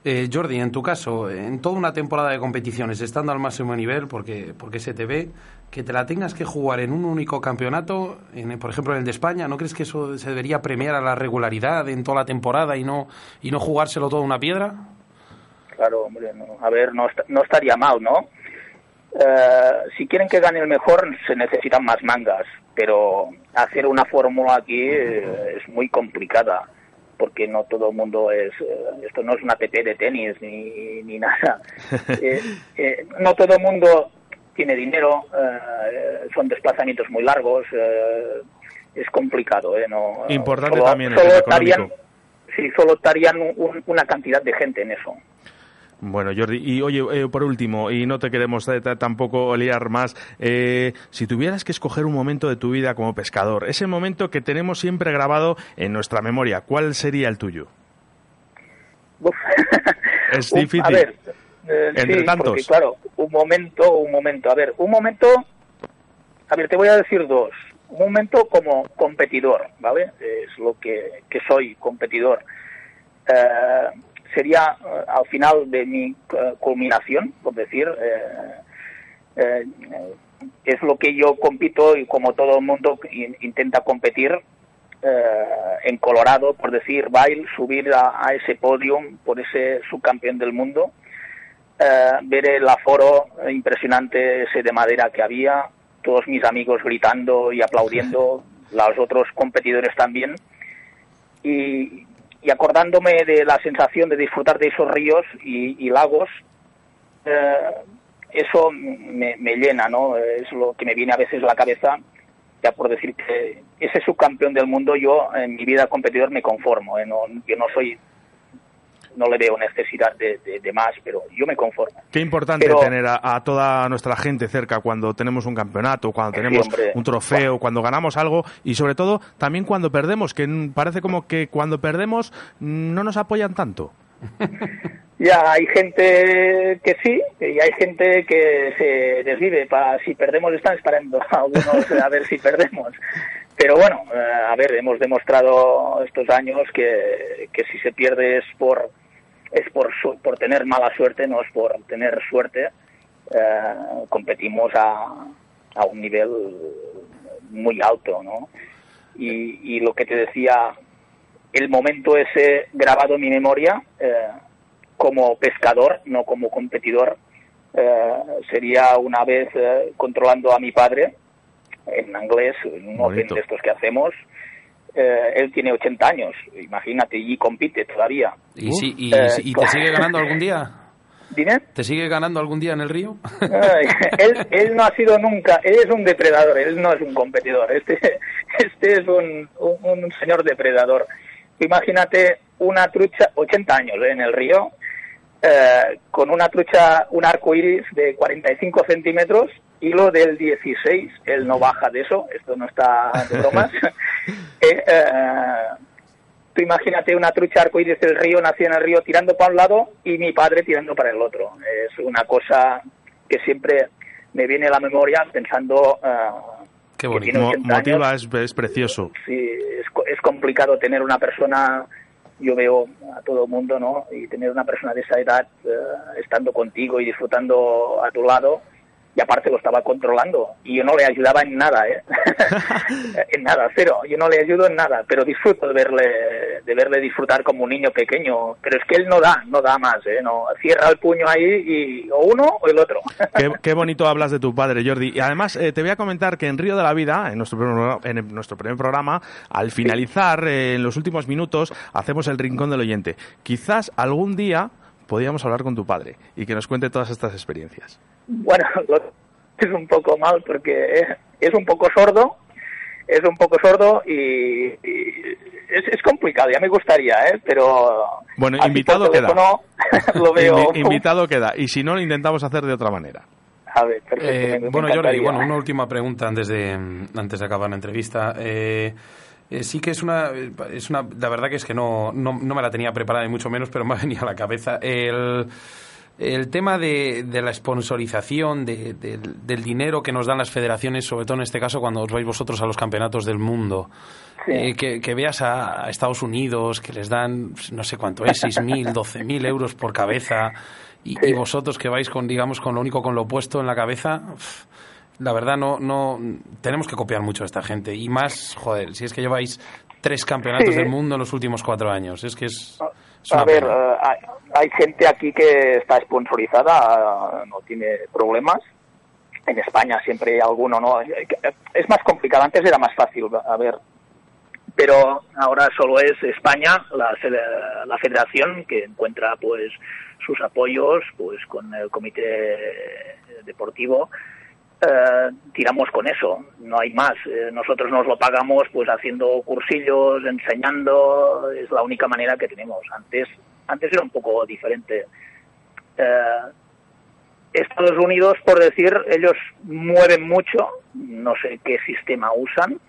[SPEAKER 4] Eh, Jordi, en tu caso, en toda una temporada de competiciones, estando al máximo nivel, porque, porque se te ve, que te la tengas que jugar en un único campeonato, en, por ejemplo en el de España, ¿no crees que eso se debería premiar a la regularidad en toda la temporada y no, y no jugárselo todo una piedra?
[SPEAKER 5] Claro, hombre, a ver, no, no estaría mal, ¿no? Eh, si quieren que gane el mejor, se necesitan más mangas, pero hacer una fórmula aquí eh, es muy complicada porque no todo el mundo es, eh, esto no es una TT de tenis ni, ni nada. Eh, eh, no todo el mundo tiene dinero, son desplazamientos muy largos, es complicado. ¿eh? No,
[SPEAKER 3] Importante también el solo estarían,
[SPEAKER 5] Sí, solo estarían una cantidad de gente en eso.
[SPEAKER 3] Bueno, Jordi, y oye, eh, por último, y no te queremos eh, tampoco liar más, eh, si tuvieras que escoger un momento de tu vida como pescador, ese momento que tenemos siempre grabado en nuestra memoria, ¿cuál sería el tuyo? es difícil. A
[SPEAKER 5] ver, Entre tantos. claro, un momento, un momento. A ver, un momento, a ver, te voy a decir dos. Un momento como competidor, ¿vale? Es lo que, que soy, competidor sería eh, al final de mi eh, culminación, por decir, eh, es lo que yo compito y como todo el mundo intenta competir en Colorado, por decir, bail, subir a, ese podium por ese subcampeón del mundo, ver el aforo impresionante ese de madera que había, todos mis amigos gritando y aplaudiendo, los otros competidores también, y, acordándome de la sensación de disfrutar de esos ríos y, lagos, eh, eso me, llena, ¿no? Es lo que me viene a veces a la cabeza, ya por decir que ese subcampeón del mundo, yo en mi vida competidor me conformo, ¿eh? no, yo no soy no le veo necesidad de, más, pero yo me conformo.
[SPEAKER 3] Qué importante tener a, toda nuestra gente cerca cuando tenemos un campeonato, cuando tenemos un trofeo, cuando ganamos algo y sobre todo también cuando perdemos, que parece como que cuando perdemos no nos apoyan tanto.
[SPEAKER 5] Ya hay gente que sí y hay gente que se desvive. Para, si perdemos están esperando a algunos a ver si perdemos. Pero bueno, eh, a ver, hemos demostrado estos años que, que si se pierde es por es por, por tener mala suerte, no es por tener suerte. Eh, competimos a, a un nivel muy alto, ¿no? Y, y, lo que te decía, el momento ese grabado en mi memoria, eh, como pescador, no como competidor, eh, sería una vez controlando a mi padre en inglés, en un open de estos que hacemos, eh, él tiene 80 años, imagínate, y compite todavía.
[SPEAKER 4] ¿Y, y, eh, te sigue ganando algún día?
[SPEAKER 5] ¿Dime?
[SPEAKER 4] ¿Te sigue ganando algún día en el río?
[SPEAKER 5] él, él no ha sido nunca, él es un depredador, él no es un competidor, este, este es un, un, señor depredador. Imagínate una trucha, 80 años eh, en el río, con una trucha, un arco iris de 45 centímetros hilo del 16, él no baja de eso, esto no está de bromas. Eh, eh, tú imagínate una trucha arcoíris del río, nació en el río tirando para un lado y mi padre tirando para el otro. Es una cosa que siempre me viene a la memoria pensando...
[SPEAKER 3] Uh, Qué bonito, motiva, es, es, precioso.
[SPEAKER 5] Sí, es, es complicado tener una persona yo veo a todo el mundo, ¿no? Y tener una persona de esa edad estando contigo y disfrutando a tu lado, y aparte lo estaba controlando y yo no le ayudaba en nada, ¿eh? en nada, cero, yo no le ayudo en nada, pero disfruto de verle, de verle disfrutar como un niño pequeño, pero es que él no da, no da más, ¿eh? No, cierra el puño ahí y o uno o el otro.
[SPEAKER 3] qué, bonito hablas de tu padre, Jordi, y además eh, te voy a comentar que en Río de la Vida, en nuestro, en nuestro primer programa, al finalizar, eh, en los últimos minutos, hacemos el rincón del oyente. Quizás algún día podíamos hablar con tu padre y que nos cuente todas estas experiencias.
[SPEAKER 5] Bueno, es un poco mal porque es, un poco sordo, es un poco sordo y, es, complicado, ya me gustaría, ¿eh? pero...
[SPEAKER 3] Bueno, invitado queda. lo veo. invitado queda, y si no, lo intentamos hacer de otra manera.
[SPEAKER 5] A ver, perfecto,
[SPEAKER 4] eh, bueno, Jordi, bueno, una última pregunta antes de, antes de acabar la entrevista. Eh, eh, sí que es una, es una... La verdad que es que no, no, no me la tenía preparada, ni mucho menos, pero me ha venido a la cabeza. El el tema de, de la sponsorización, de, del dinero que nos dan las federaciones, sobre todo en este caso cuando os vais vosotros a los campeonatos del mundo, eh, que, veas a, Estados Unidos que les dan, no sé cuánto es, 6.000, 12.000 euros por cabeza, y, vosotros que vais con, digamos, con lo único con lo opuesto en la cabeza, la verdad no, no, tenemos que copiar mucho a esta gente, y más, joder, si es que lleváis tres campeonatos del mundo en los últimos cuatro años, es que es...
[SPEAKER 5] A ver, eh, hay, gente aquí que está sponsorizada, no tiene problemas. En España siempre hay alguno, ¿no? Es más complicado, antes era más fácil, a ver. Pero ahora solo es España, la, la federación, que encuentra pues sus apoyos pues con el comité deportivo eh, tiramos con eso, no hay más. Eh, nosotros nos lo pagamos pues haciendo cursillos, enseñando, es la única manera que tenemos. Antes, antes era un poco diferente. Eh, Estados Unidos, por decir, ellos mueven mucho, no sé qué sistema usan,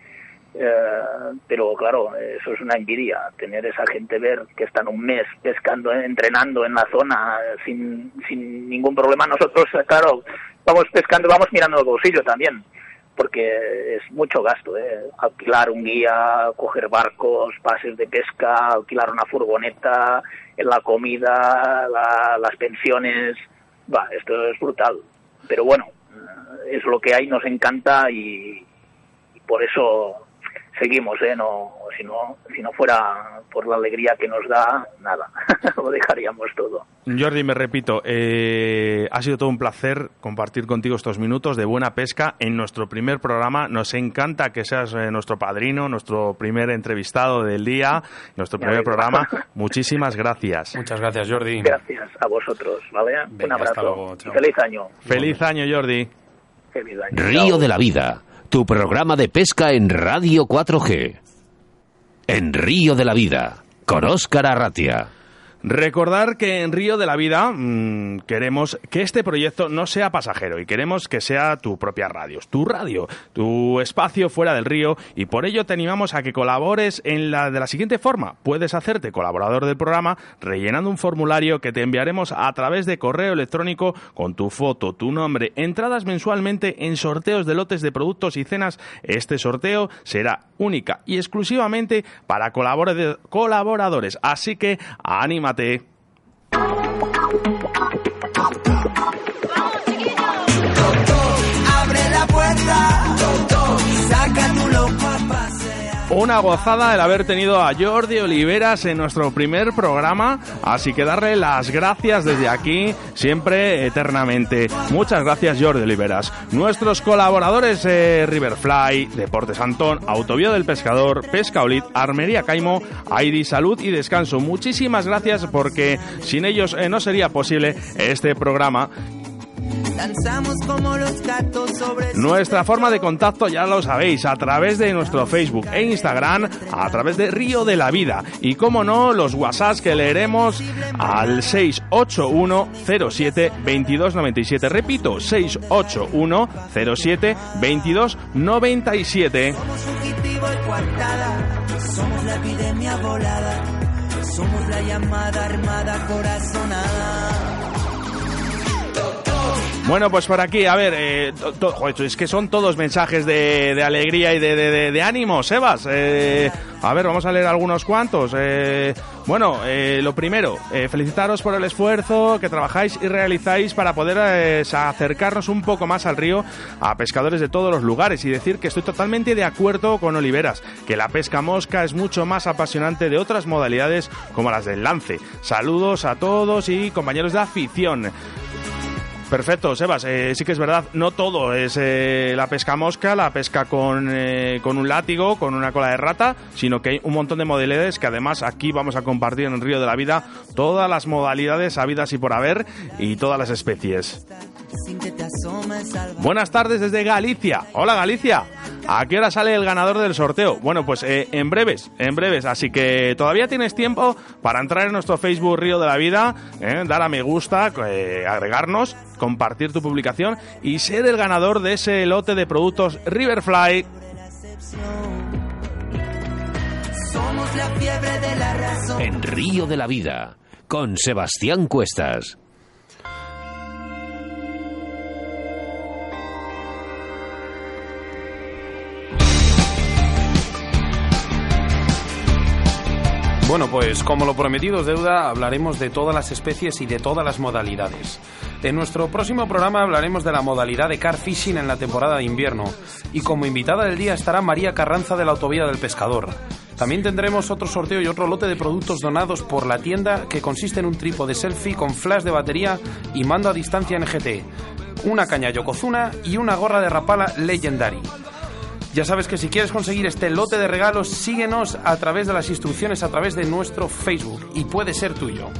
[SPEAKER 5] pero claro, eso es una envidia, tener esa gente ver que están un mes pescando, entrenando en la zona sin, sin ningún problema. Nosotros, claro, vamos pescando, vamos mirando el bolsillo también, porque es mucho gasto, ¿eh? alquilar un guía, coger barcos, pases de pesca, alquilar una furgoneta, la comida, las pensiones, va, esto es brutal. Pero bueno, es lo que hay, nos encanta y, por eso seguimos, ¿eh? No, si no, si no fuera por la alegría que nos da, nada, lo dejaríamos todo.
[SPEAKER 3] Jordi, me repito, eh, ha sido todo un placer compartir contigo estos minutos de buena pesca en nuestro primer programa. Nos encanta que seas eh, nuestro padrino, nuestro primer entrevistado del día, nuestro primer programa. Muchísimas gracias.
[SPEAKER 4] Muchas gracias, Jordi.
[SPEAKER 5] Gracias a vosotros, ¿vale? un abrazo. feliz año.
[SPEAKER 3] Feliz año, Jordi.
[SPEAKER 2] Feliz año. Río de la Vida tu programa de pesca en Radio 4G. En Río de la Vida, con Óscar Arratia.
[SPEAKER 3] Recordar que en Río de la Vida mm, queremos que este proyecto no sea pasajero y queremos que sea tu propia radio, tu radio, tu espacio fuera del río y por ello te animamos a que colabores en la de la siguiente forma. Puedes hacerte colaborador del programa rellenando un formulario que te enviaremos a través de correo electrónico con tu foto, tu nombre, entradas mensualmente en sorteos de lotes de productos y cenas. Este sorteo será única y exclusivamente para colaboradores, así que anima
[SPEAKER 6] Cálmate.
[SPEAKER 3] Una gozada el haber tenido a Jordi Oliveras en nuestro primer programa, así que darle las gracias desde aquí, siempre eternamente. Muchas gracias Jordi Oliveras. Nuestros colaboradores eh, Riverfly, Deportes Antón, Autovía del Pescador, Pescaolit, Armería Caimo, Aidi Salud y Descanso. Muchísimas gracias porque sin ellos eh, no sería posible este programa nuestra forma de contacto ya lo sabéis, a través de nuestro Facebook e Instagram, a través de Río de la Vida. Y como no, los WhatsApps que leeremos al 681 07 2297. Repito, 681 07 2297. Somos la epidemia volada, somos la llamada armada corazonada. Bueno, pues por aquí, a ver, eh, es que son todos mensajes de, alegría y de, ánimo, Sebas. Eh, a ver, vamos a leer algunos cuantos. Eh, bueno, lo primero, felicitaros por el esfuerzo que trabajáis y realizáis para poder acercarnos un poco más al río a pescadores de todos los lugares y decir que estoy totalmente de acuerdo con Oliveras, que la pesca mosca es mucho más apasionante de otras modalidades como las del lance. Saludos a todos y compañeros de afición. Perfecto, Sebas. Eh, sí que es verdad, no todo es eh, la pesca mosca, la pesca con, eh, con, un látigo, con una cola de rata, sino que hay un montón de modalidades que además aquí vamos a compartir en el Río de la Vida todas las modalidades habidas y por haber y todas las especies. Buenas tardes desde Galicia. Hola Galicia. ¿A qué hora sale el ganador del sorteo? Bueno, pues eh, en breves, en breves. Así que todavía tienes tiempo para entrar en nuestro Facebook Río de la Vida, eh, dar a me gusta, eh, agregarnos, compartir tu publicación y ser el ganador de ese lote de productos Riverfly.
[SPEAKER 2] En Río de la Vida, con Sebastián Cuestas.
[SPEAKER 4] Bueno, pues como lo prometido es deuda, hablaremos de todas las especies y de todas las modalidades. En nuestro próximo programa hablaremos de la modalidad de car fishing en la temporada de invierno y como invitada del día estará María Carranza de la Autovía del Pescador. También tendremos otro sorteo y otro lote de productos donados por la tienda que consiste en un trípode selfie con flash de batería y mando a distancia NGT, una caña Yokozuna y una gorra de rapala Legendary. Ya sabes que si quieres conseguir este lote de regalos, síguenos a través de las instrucciones a través de nuestro Facebook y puede ser tuyo.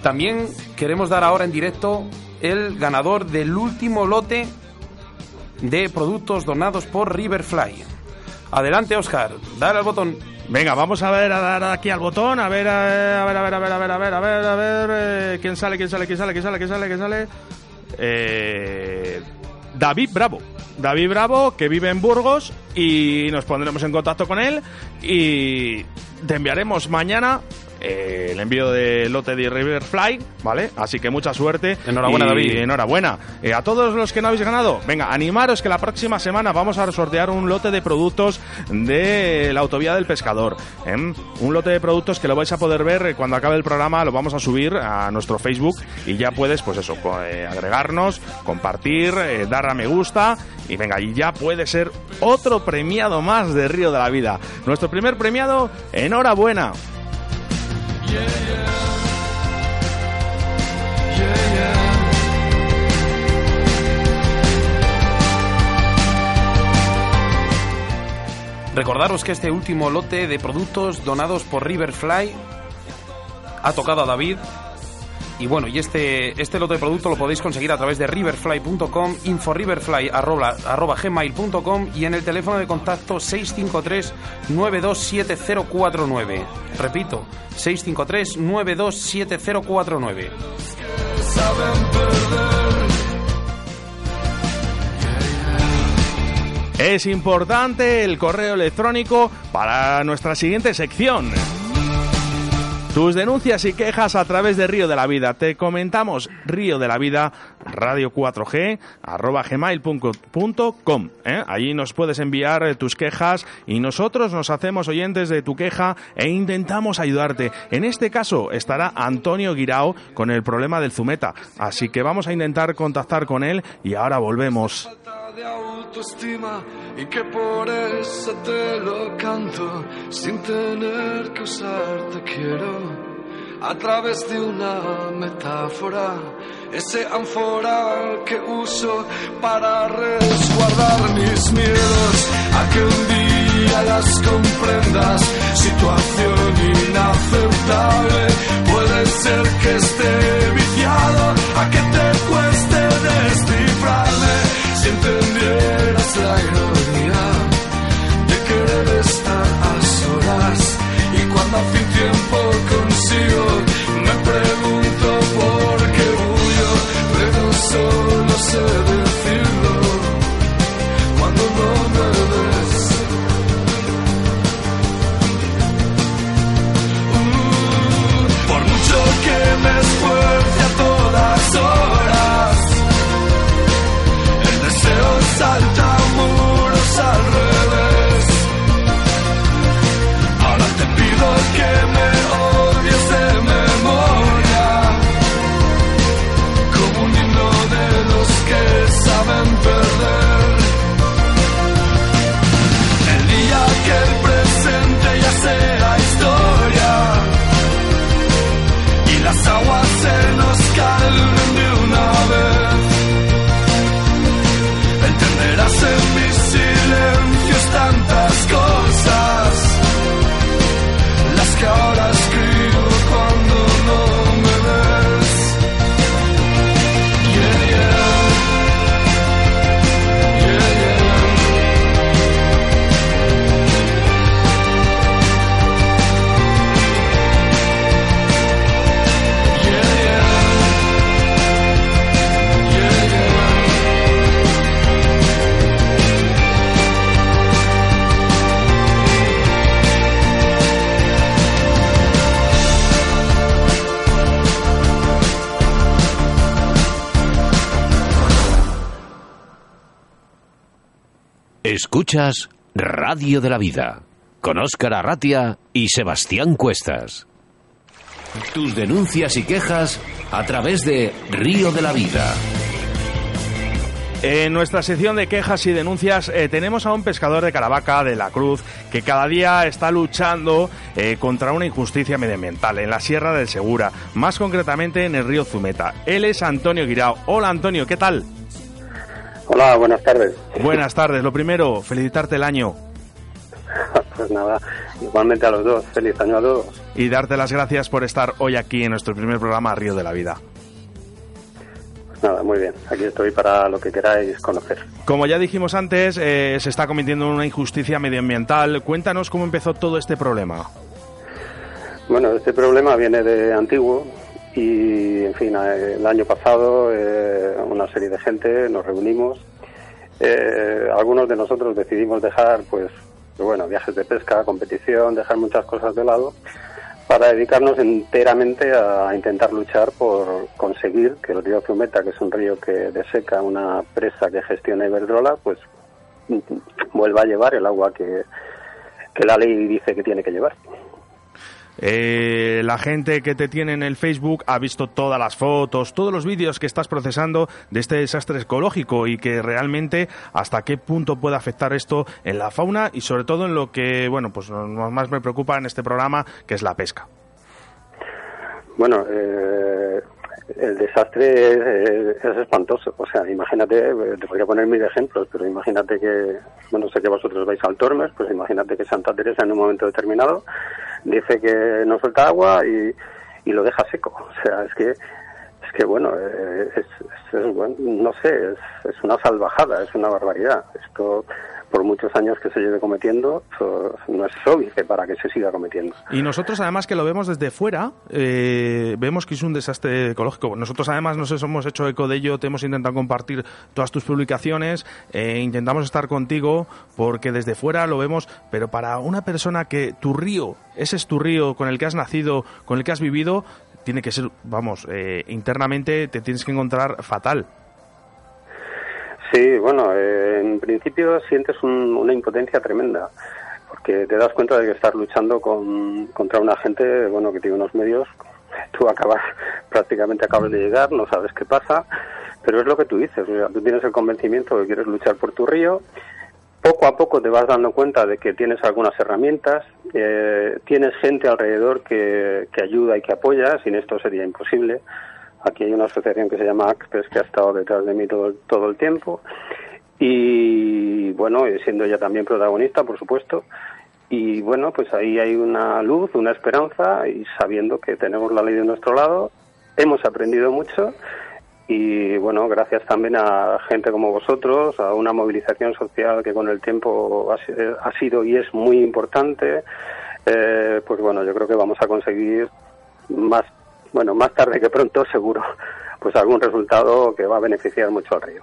[SPEAKER 4] También queremos dar ahora en directo el ganador del último lote de productos donados por Riverfly. Adelante, Oscar, dale al botón.
[SPEAKER 3] Venga, vamos a ver, a dar aquí al botón, a ver, a ver, a ver, a ver, a ver, a ver, a ver, a ver, quién sale, quién sale, quién sale, quién sale, quién sale, quién sale. Eh, David Bravo. David Bravo, que vive en Burgos, y nos pondremos en contacto con él y te enviaremos mañana eh, el envío del lote de Riverfly, ¿vale? Así que mucha suerte.
[SPEAKER 4] Enhorabuena,
[SPEAKER 3] Y
[SPEAKER 4] David.
[SPEAKER 3] Enhorabuena. Eh, a todos los que no habéis ganado, venga, animaros que la próxima semana vamos a sortear un lote de productos de la autovía del pescador. ¿eh? Un lote de productos que lo vais a poder ver cuando acabe el programa, lo vamos a subir a nuestro Facebook y ya puedes, pues eso, agregarnos, compartir, dar a me gusta y venga, y ya puede ser otro premiado más de Río de la Vida. Nuestro primer premiado, enhorabuena.
[SPEAKER 4] Recordaros que este último lote de productos donados por Riverfly ha tocado a David. Y bueno, y este, este lote de productos lo podéis conseguir a través de riverfly.com, inforiverfly arroba, arroba gmail.com y en el teléfono de contacto 653 927049. Repito, 653 927049.
[SPEAKER 3] Es importante el correo electrónico para nuestra siguiente sección. Tus denuncias y quejas a través de Río de la Vida. Te comentamos Río de la Vida, radio 4G, arroba gmail.com. ¿eh? Allí nos puedes enviar eh, tus quejas y nosotros nos hacemos oyentes de tu queja e intentamos ayudarte. En este caso estará Antonio Guirao con el problema del Zumeta. Así que vamos a intentar contactar con él y ahora volvemos.
[SPEAKER 7] de autoestima y que por eso te lo canto sin tener que usar te quiero a través de una metáfora ese ánfora que uso para resguardar mis miedos a que un día las comprendas situación inaceptable puede ser que esté viciado a que te cueste descifrarme si entendieras la ironía
[SPEAKER 2] sun. Radio de la Vida con Óscar Arratia y Sebastián Cuestas. Tus denuncias y quejas a través de Río de la Vida.
[SPEAKER 3] En nuestra sección de quejas y denuncias eh, tenemos a un pescador de Caravaca de la Cruz que cada día está luchando eh, contra una injusticia medioambiental en la Sierra del Segura, más concretamente en el río Zumeta. Él es Antonio Guirao. Hola Antonio, ¿qué tal?
[SPEAKER 8] Hola, buenas tardes.
[SPEAKER 3] Buenas tardes. Lo primero, felicitarte el año
[SPEAKER 8] Pues nada, igualmente a los dos. Feliz año a todos.
[SPEAKER 3] y darte las gracias por estar hoy aquí en nuestro primer programa Río de la Vida.
[SPEAKER 8] Pues nada, muy bien. Aquí estoy para lo que queráis conocer.
[SPEAKER 3] Como ya dijimos antes, eh, se está cometiendo una injusticia medioambiental. Cuéntanos cómo empezó todo este problema.
[SPEAKER 8] Bueno, este problema viene de antiguo y, en fin, eh, el año pasado eh, una serie de gente nos reunimos. Eh, algunos de nosotros decidimos dejar, pues, bueno, viajes de pesca, competición, dejar muchas cosas de lado para dedicarnos enteramente a intentar luchar por conseguir que el río Zumeta, que es un río que deseca una presa que gestiona Iberdrola, pues vuelva a llevar el agua que, que la ley dice que tiene que llevar.
[SPEAKER 3] Eh, la gente que te tiene en el Facebook ha visto todas las fotos, todos los vídeos que estás procesando de este desastre ecológico y que realmente hasta qué punto puede afectar esto en la fauna y sobre todo en lo que, bueno, pues más me preocupa en este programa, que es la pesca.
[SPEAKER 8] Bueno, eh, el desastre es, espantoso. O sea, imagínate, te podría poner mil ejemplos, pero imagínate que, bueno, sé que vosotros vais al Tormes, pues imagínate que Santa Teresa en un momento determinado dice que no suelta agua y, lo deja seco. O sea, es que, es que bueno, eh, bueno no sé, es, es una salvajada, es una barbaridad. Esto por muchos años que se lleve cometiendo, no es obvio para que se siga cometiendo.
[SPEAKER 3] Y nosotros además que lo vemos desde fuera, eh, vemos que es un desastre ecológico. Nosotros además nos hemos hecho eco de ello, te hemos intentado compartir todas tus publicaciones, eh, intentamos estar contigo porque desde fuera lo vemos, pero para una persona que tu río, ese es tu río con el que has nacido, con el que has vivido, tiene que ser, vamos, eh, internamente te tienes que encontrar fatal.
[SPEAKER 8] Sí, bueno, eh, en principio sientes una impotencia tremenda, porque te das cuenta de que estás luchando con, contra una gente, bueno, que tiene unos medios, tú acabas, prácticamente acabas de llegar, no sabes qué pasa, pero es lo que tú dices, tú tienes el convencimiento de que quieres luchar por tu río, poco a poco te vas dando cuenta de que tienes algunas herramientas, eh, tienes gente alrededor que, que ayuda y que apoya, sin esto sería imposible. Aquí hay una asociación que se llama ACPES que ha estado detrás de mí todo, todo el tiempo. Y bueno, siendo ella también protagonista, por supuesto. Y bueno, pues ahí hay una luz, una esperanza y sabiendo que tenemos la ley de nuestro lado, hemos aprendido mucho y bueno, gracias también a gente como vosotros, a una movilización social que con el tiempo ha, sido y es muy importante, eh, pues bueno, yo creo que vamos a conseguir más bueno, más tarde que pronto seguro, pues algún resultado que va a beneficiar mucho al río.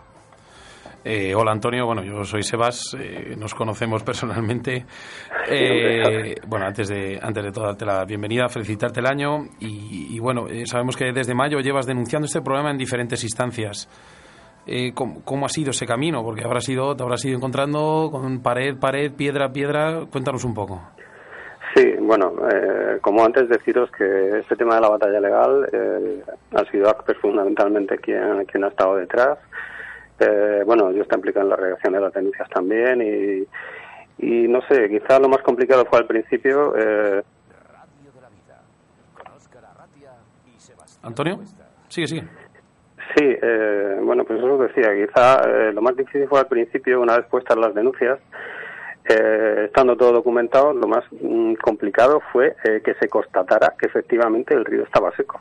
[SPEAKER 4] Eh, hola Antonio, bueno, yo soy Sebas, eh, nos conocemos personalmente. Eh, bueno, antes de, antes de todo darte la bienvenida, felicitarte el año y, bueno, sabemos que desde mayo llevas denunciando este problema en diferentes instancias. ¿cómo, ¿cómo, ha sido ese camino? Porque habrás ido, te habrás ido encontrando con pared, pared, piedra, piedra. Cuéntanos un poco.
[SPEAKER 8] Sí, bueno, eh, como antes deciros que este tema de la batalla legal eh, ha sido ACPER fundamentalmente quien, quien ha estado detrás. Eh, bueno, yo está implicado en la redacción de las denuncias también y, y no sé, quizá lo más complicado fue al principio.
[SPEAKER 4] Antonio, sigue, sigue.
[SPEAKER 8] Sí, bueno, pues eso decía, quizá lo más difícil fue al principio, una vez puestas las denuncias, eh, estando todo documentado, lo más mm, complicado fue eh, que se constatara que efectivamente el río estaba seco.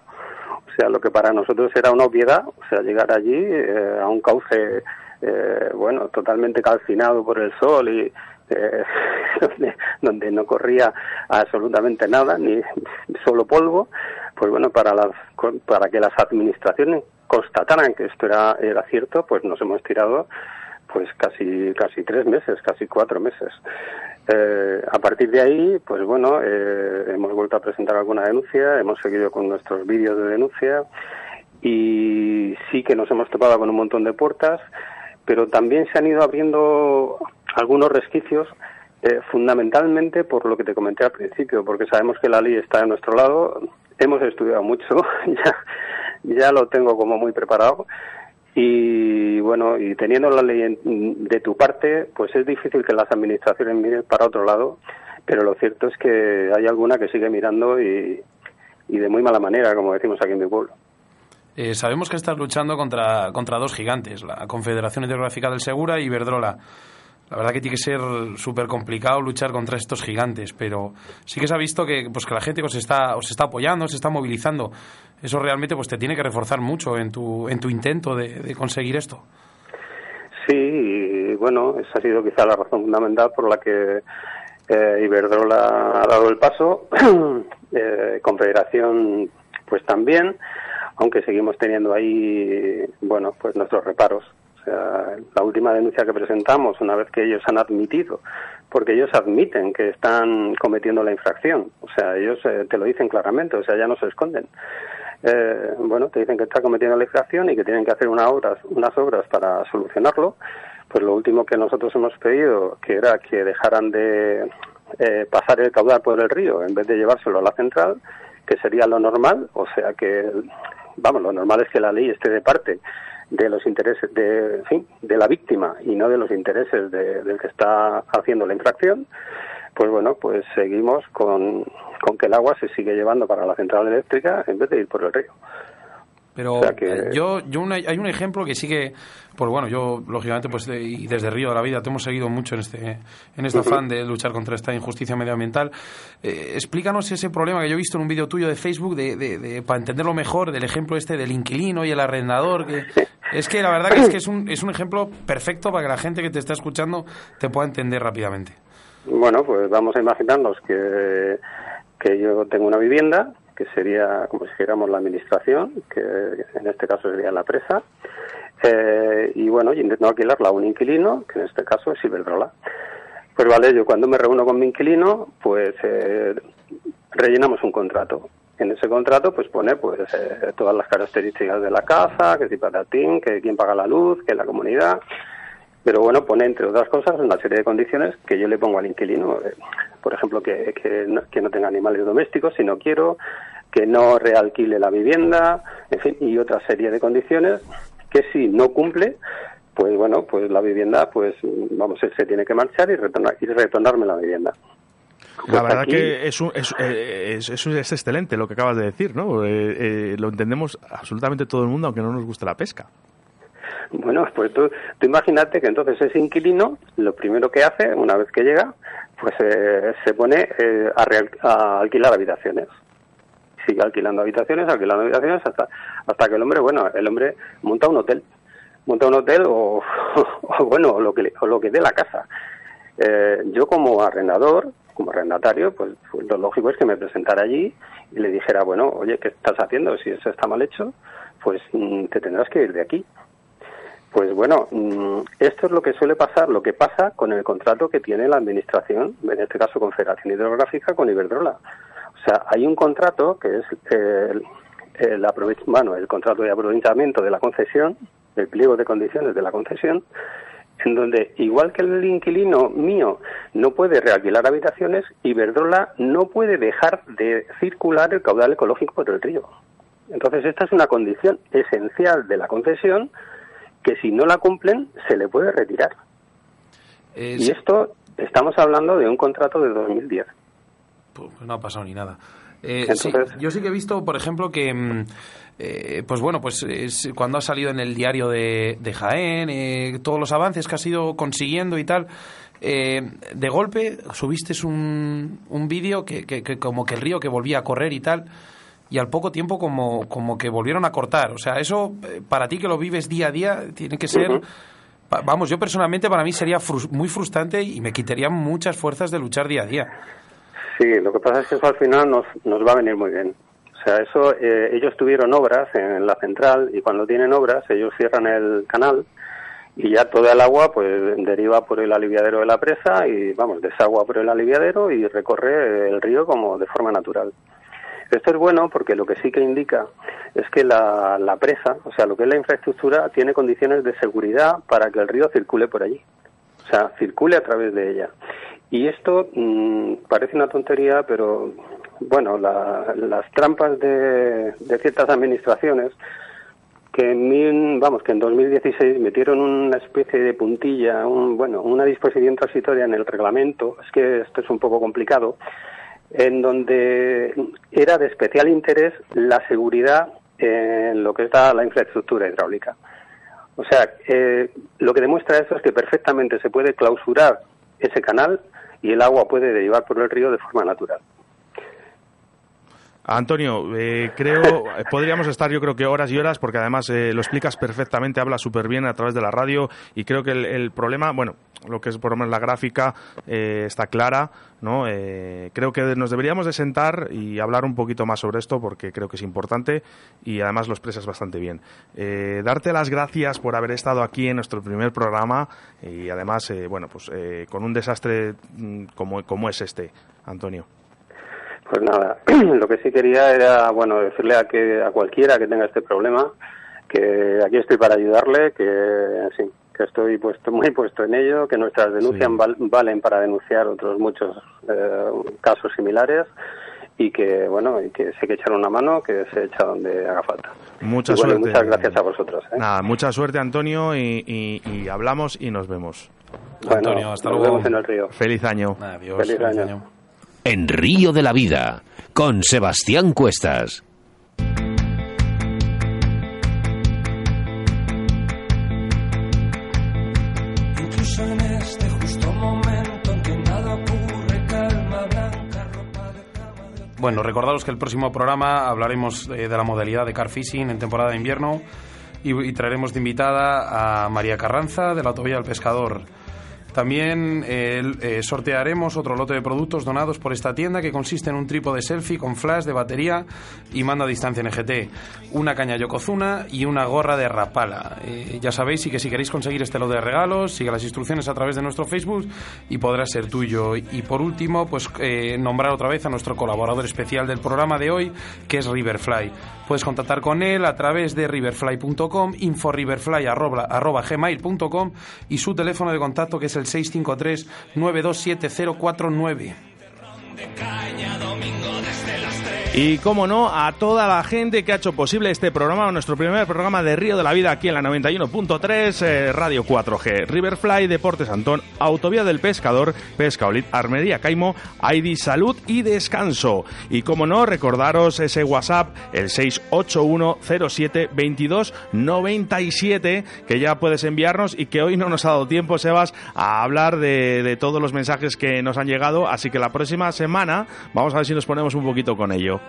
[SPEAKER 8] O sea, lo que para nosotros era una obviedad, o sea, llegar allí eh, a un cauce, bueno, totalmente calcinado por el sol y donde, donde, no corría absolutamente nada, ni solo polvo, pues bueno, para, las, para que las administraciones constataran que esto era, era cierto, pues nos hemos tirado pues casi casi tres meses, casi cuatro meses. Eh, a partir de ahí, pues bueno, eh, hemos vuelto a presentar alguna denuncia, hemos seguido con nuestros vídeos de denuncia y sí que nos hemos topado con un montón de puertas, pero también se han ido abriendo algunos resquicios, eh, fundamentalmente por lo que te comenté al principio, porque sabemos que la ley está a nuestro lado, hemos estudiado mucho, ya, ya lo tengo como muy preparado y bueno, y teniendo la ley de tu parte, pues es difícil que las administraciones miren para otro lado, pero lo cierto es que hay alguna que sigue mirando y, y de muy mala manera, como decimos aquí en mi pueblo.
[SPEAKER 4] Eh, sabemos que estás luchando contra, contra dos gigantes, la Confederación Hidrográfica del Segura y Iberdrola. La verdad que tiene que ser súper complicado luchar contra estos gigantes, pero sí que se ha visto que, pues, que la gente os está, os está apoyando, se está movilizando. Eso realmente pues, te tiene que reforzar mucho en tu, en tu intento de, conseguir esto.
[SPEAKER 8] Sí, y bueno, esa ha sido quizá la razón fundamental por la que eh, Iberdrola ha dado el paso, eh, Confederación pues también, aunque seguimos teniendo ahí, bueno, pues nuestros reparos. Sea, la última denuncia que presentamos, una vez que ellos han admitido, porque ellos admiten que están cometiendo la infracción, o sea, ellos eh, te lo dicen claramente, o sea, ya no se esconden. Eh, bueno, te dicen que está cometiendo la infracción y que tienen que hacer una obras, unas obras para solucionarlo. Pues lo último que nosotros hemos pedido, que era que dejaran de eh, pasar el caudal por el río en vez de llevárselo a la central, que sería lo normal, o sea que, vamos, lo normal es que la ley esté de parte de los intereses de, de la víctima y no de los intereses del que está haciendo la infracción, pues bueno, pues seguimos con, con que el agua se sigue llevando para la central eléctrica en vez de ir por el río.
[SPEAKER 4] Pero eh, yo, yo hay un ejemplo que sí que, pues bueno, yo lógicamente pues y desde Río de la Vida te hemos seguido mucho en este en este afán de luchar contra esta injusticia medioambiental. Eh, explícanos ese problema que yo he visto en un vídeo tuyo de Facebook de, de, para entenderlo mejor del ejemplo este del inquilino y el arrendador que es que la verdad que es que es un, es un ejemplo perfecto para que la gente que te está escuchando te pueda entender rápidamente.
[SPEAKER 8] Bueno, pues vamos a imaginarnos que que yo tengo una vivienda, que sería como si dijéramos la administración, que en este caso sería la presa, eh, y bueno, intento alquilarla a un inquilino, que en este caso es Iberdrola. Pues vale, yo cuando me reúno con mi inquilino, pues eh, rellenamos un contrato. En ese contrato, pues pone pues eh, todas las características de la casa, que si patatín, que quién paga la luz, que la comunidad, pero bueno, pone entre otras cosas una serie de condiciones que yo le pongo al inquilino. Eh, por ejemplo, que, que, no, tenga animales domésticos si no quiero, que no realquile la vivienda, en fin, y otra serie de condiciones que si no cumple, pues bueno, pues la vivienda, pues vamos, él se tiene que marchar y, retornar, y retornarme la vivienda.
[SPEAKER 3] la verdad que es, eh, es, es, es, excelente lo que acabas de decir, ¿no? Eh, lo entendemos absolutamente todo el mundo, aunque no nos guste la pesca.
[SPEAKER 8] Bueno, pues tú, imagínate que entonces ese inquilino lo primero que hace, una vez que llega, pues eh, se pone eh, a, alquilar habitaciones. Sigue alquilando habitaciones, alquilando habitaciones hasta, hasta que el hombre, bueno, el hombre monta un hotel. Monta un hotel o, bueno, lo que, o lo que dé la casa. Eh, yo como arrendador, como arrendatario, pues, pues, lo lógico es que me presentara allí y le dijera, bueno, oye, ¿qué estás haciendo? Si eso está mal hecho, pues mm, te tendrás que ir de aquí. Pues bueno, mm, esto es lo que suele pasar, lo que pasa con el contrato que tiene la Administración, en este caso Confederación Hidrográfica, con Iberdrola. O sea, hay un contrato que es el, el, bueno, el contrato de aprovechamiento de la concesión, el pliego de condiciones de la concesión, en donde, igual que el inquilino mío no puede realquilar habitaciones, Iberdrola no puede dejar de circular el caudal ecológico por el río. Entonces, esta es una condición esencial de la concesión que si no la cumplen se le puede retirar. Y esto estamos hablando de un contrato de 2010.
[SPEAKER 4] Pues no ha pasado ni nada. Eh, yo sí que he visto, por ejemplo, que, mm, eh, pues bueno, pues cuando ha salido en el diario de, Jaén, eh, todos los avances que has ido consiguiendo y tal, de golpe subiste un, un vídeo que, que, como que el río que volvía a correr y tal y al poco tiempo como, como que volvieron a cortar. O sea, eso eh, para ti que lo vives día a día tiene que ser... Vamos, yo personalmente para mí sería muy frustrante y me quitaría muchas fuerzas de luchar día a día.
[SPEAKER 8] Sí, lo que pasa es que eso al final nos, nos va a venir muy bien. O sea, eso, eh, ellos tuvieron obras en la central y cuando tienen obras ellos cierran el canal y ya toda el agua pues deriva por el aliviadero de la presa y vamos, desagua por el aliviadero y recorre el río como de forma natural. Esto es bueno porque lo que sí que indica es que la, presa, o sea, lo que es la infraestructura, tiene condiciones de seguridad para que el río circule por allí. O sea, circule a través de ella. Y esto mm, parece una tontería, pero bueno, las trampas de, ciertas administraciones que en, vamos que en 2016 metieron una especie de puntilla, un, bueno, una disposición transitoria en el reglamento. Es que esto es un poco complicado en donde era de especial interés la seguridad en lo que es la infraestructura hidráulica. O sea, eh, lo que demuestra eso es que perfectamente se puede clausurar ese canal y el agua puede derivar por el río de forma natural.
[SPEAKER 3] Antonio, eh, creo, podríamos estar yo creo que horas y horas, porque además eh, lo explicas perfectamente, hablas súper bien a través de la radio y creo que el, problema, bueno, lo que es por lo menos la gráfica eh, está clara, ¿no? Eh, creo que nos deberíamos de sentar y hablar un poquito más sobre esto porque creo que es importante y además lo expresas bastante bien. Eh, darte las gracias por haber estado aquí en nuestro primer programa y además, eh, bueno, pues eh, con un desastre mm, como, como es este, Antonio.
[SPEAKER 8] Pues nada, lo que sí quería era, bueno, decirle a que a cualquiera que tenga este problema que aquí estoy para ayudarle, que fin, que estoy puesto muy puesto en ello, que nuestras denuncias
[SPEAKER 3] Sí.
[SPEAKER 8] val- valen para denunciar otros muchos eh, casos similares y que bueno, y que hay que echar una mano, que se echa donde haga falta.
[SPEAKER 3] Mucha
[SPEAKER 8] bueno,
[SPEAKER 3] suerte.
[SPEAKER 8] Muchas gracias a vosotros. ¿eh?
[SPEAKER 3] Nada, mucha suerte, Antonio, y, y- y hablamos y nos vemos.
[SPEAKER 8] Bueno,
[SPEAKER 4] Antonio, hasta
[SPEAKER 8] nos
[SPEAKER 4] luego.
[SPEAKER 8] vemos en el río.
[SPEAKER 3] Feliz año.
[SPEAKER 4] Adiós.
[SPEAKER 8] Feliz
[SPEAKER 4] feliz
[SPEAKER 8] año.
[SPEAKER 4] año.
[SPEAKER 2] En Río de la Vida, con Sebastián Cuestas.
[SPEAKER 6] Incluso en este justo momento en que nada ocurre, calma blanca, ropa de cama de
[SPEAKER 4] Bueno, recordaros que el próximo programa hablaremos eh, de la modalidad de car fishing en temporada de invierno y, y traeremos de invitada a María Carranza de la Autovía del Pescador. También eh, sortearemos otro lote de productos donados por esta tienda que consiste en un trípode selfie con flash de batería y mando a distancia NGT, una caña Yokozuna y una gorra de Rapala. Eh, ya sabéis y que si queréis conseguir este lote de regalos, sigue las instrucciones a través de nuestro Facebook y podrá ser tuyo. Y por último, pues eh, nombrar otra vez a nuestro colaborador especial del programa de hoy, que es Riverfly. Puedes contactar con él a través de riverfly.com, inforiverfly.gmail.com y su teléfono de contacto que es el 653-927-049.
[SPEAKER 3] Y como no, a toda la gente que ha hecho posible este programa, nuestro primer programa de Río de la Vida aquí en la 91.3, eh, Radio 4G, Riverfly, Deportes Antón, Autovía del Pescador, Pescaolit, Armería Caimo, ID Salud y Descanso. Y como no, recordaros ese WhatsApp, el 681072297, que ya puedes enviarnos y que hoy no nos ha dado tiempo, Sebas, a hablar de, de todos los mensajes que nos han llegado, así que la próxima semana vamos a ver si nos ponemos un poquito con ello.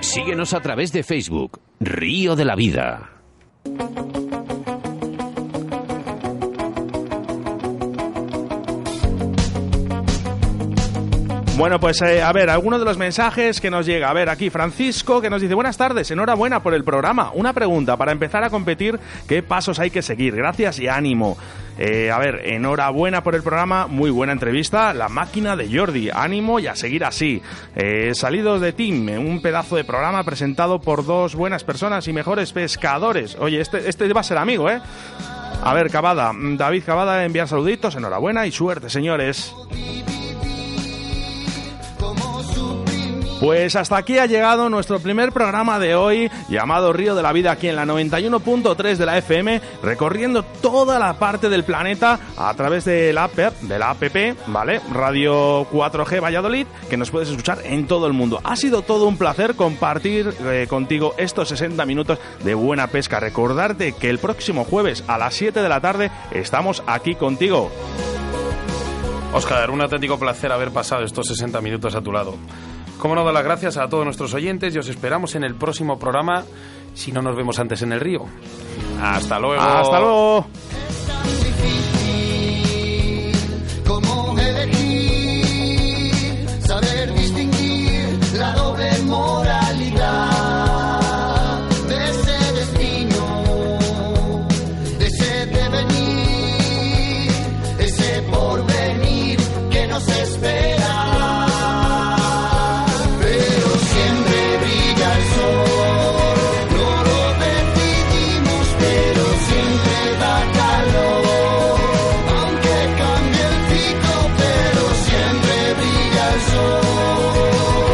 [SPEAKER 2] Síguenos a través de Facebook, Río de la Vida.
[SPEAKER 3] Bueno, pues eh, a ver, algunos de los mensajes que nos llega. A ver, aquí Francisco que nos dice, buenas tardes, enhorabuena por el programa. Una pregunta, para empezar a competir, ¿qué pasos hay que seguir? Gracias y ánimo. Eh, a ver, enhorabuena por el programa, muy buena entrevista, La máquina de Jordi, ánimo y a seguir así. Eh, salidos de Team, un pedazo de programa presentado por dos buenas personas y mejores pescadores. Oye, este, este va a ser amigo, ¿eh? A ver, Cavada, mm, David Cavada envía saluditos, enhorabuena y suerte, señores. Pues hasta aquí ha llegado nuestro primer programa de hoy, llamado Río de la Vida, aquí en la 91.3 de la FM, recorriendo toda la parte del planeta a través de la app, de la app, ¿vale? Radio 4G Valladolid, que nos puedes escuchar en todo el mundo. Ha sido todo un placer compartir eh, contigo estos 60 minutos de buena pesca. Recordarte que el próximo jueves a las 7 de la tarde estamos aquí contigo.
[SPEAKER 4] Oscar, un auténtico placer haber pasado estos 60 minutos a tu lado. Como no, dar las gracias a todos nuestros oyentes y os esperamos en el próximo programa si no nos vemos antes en el río. Hasta luego.
[SPEAKER 3] Hasta luego. moralidad.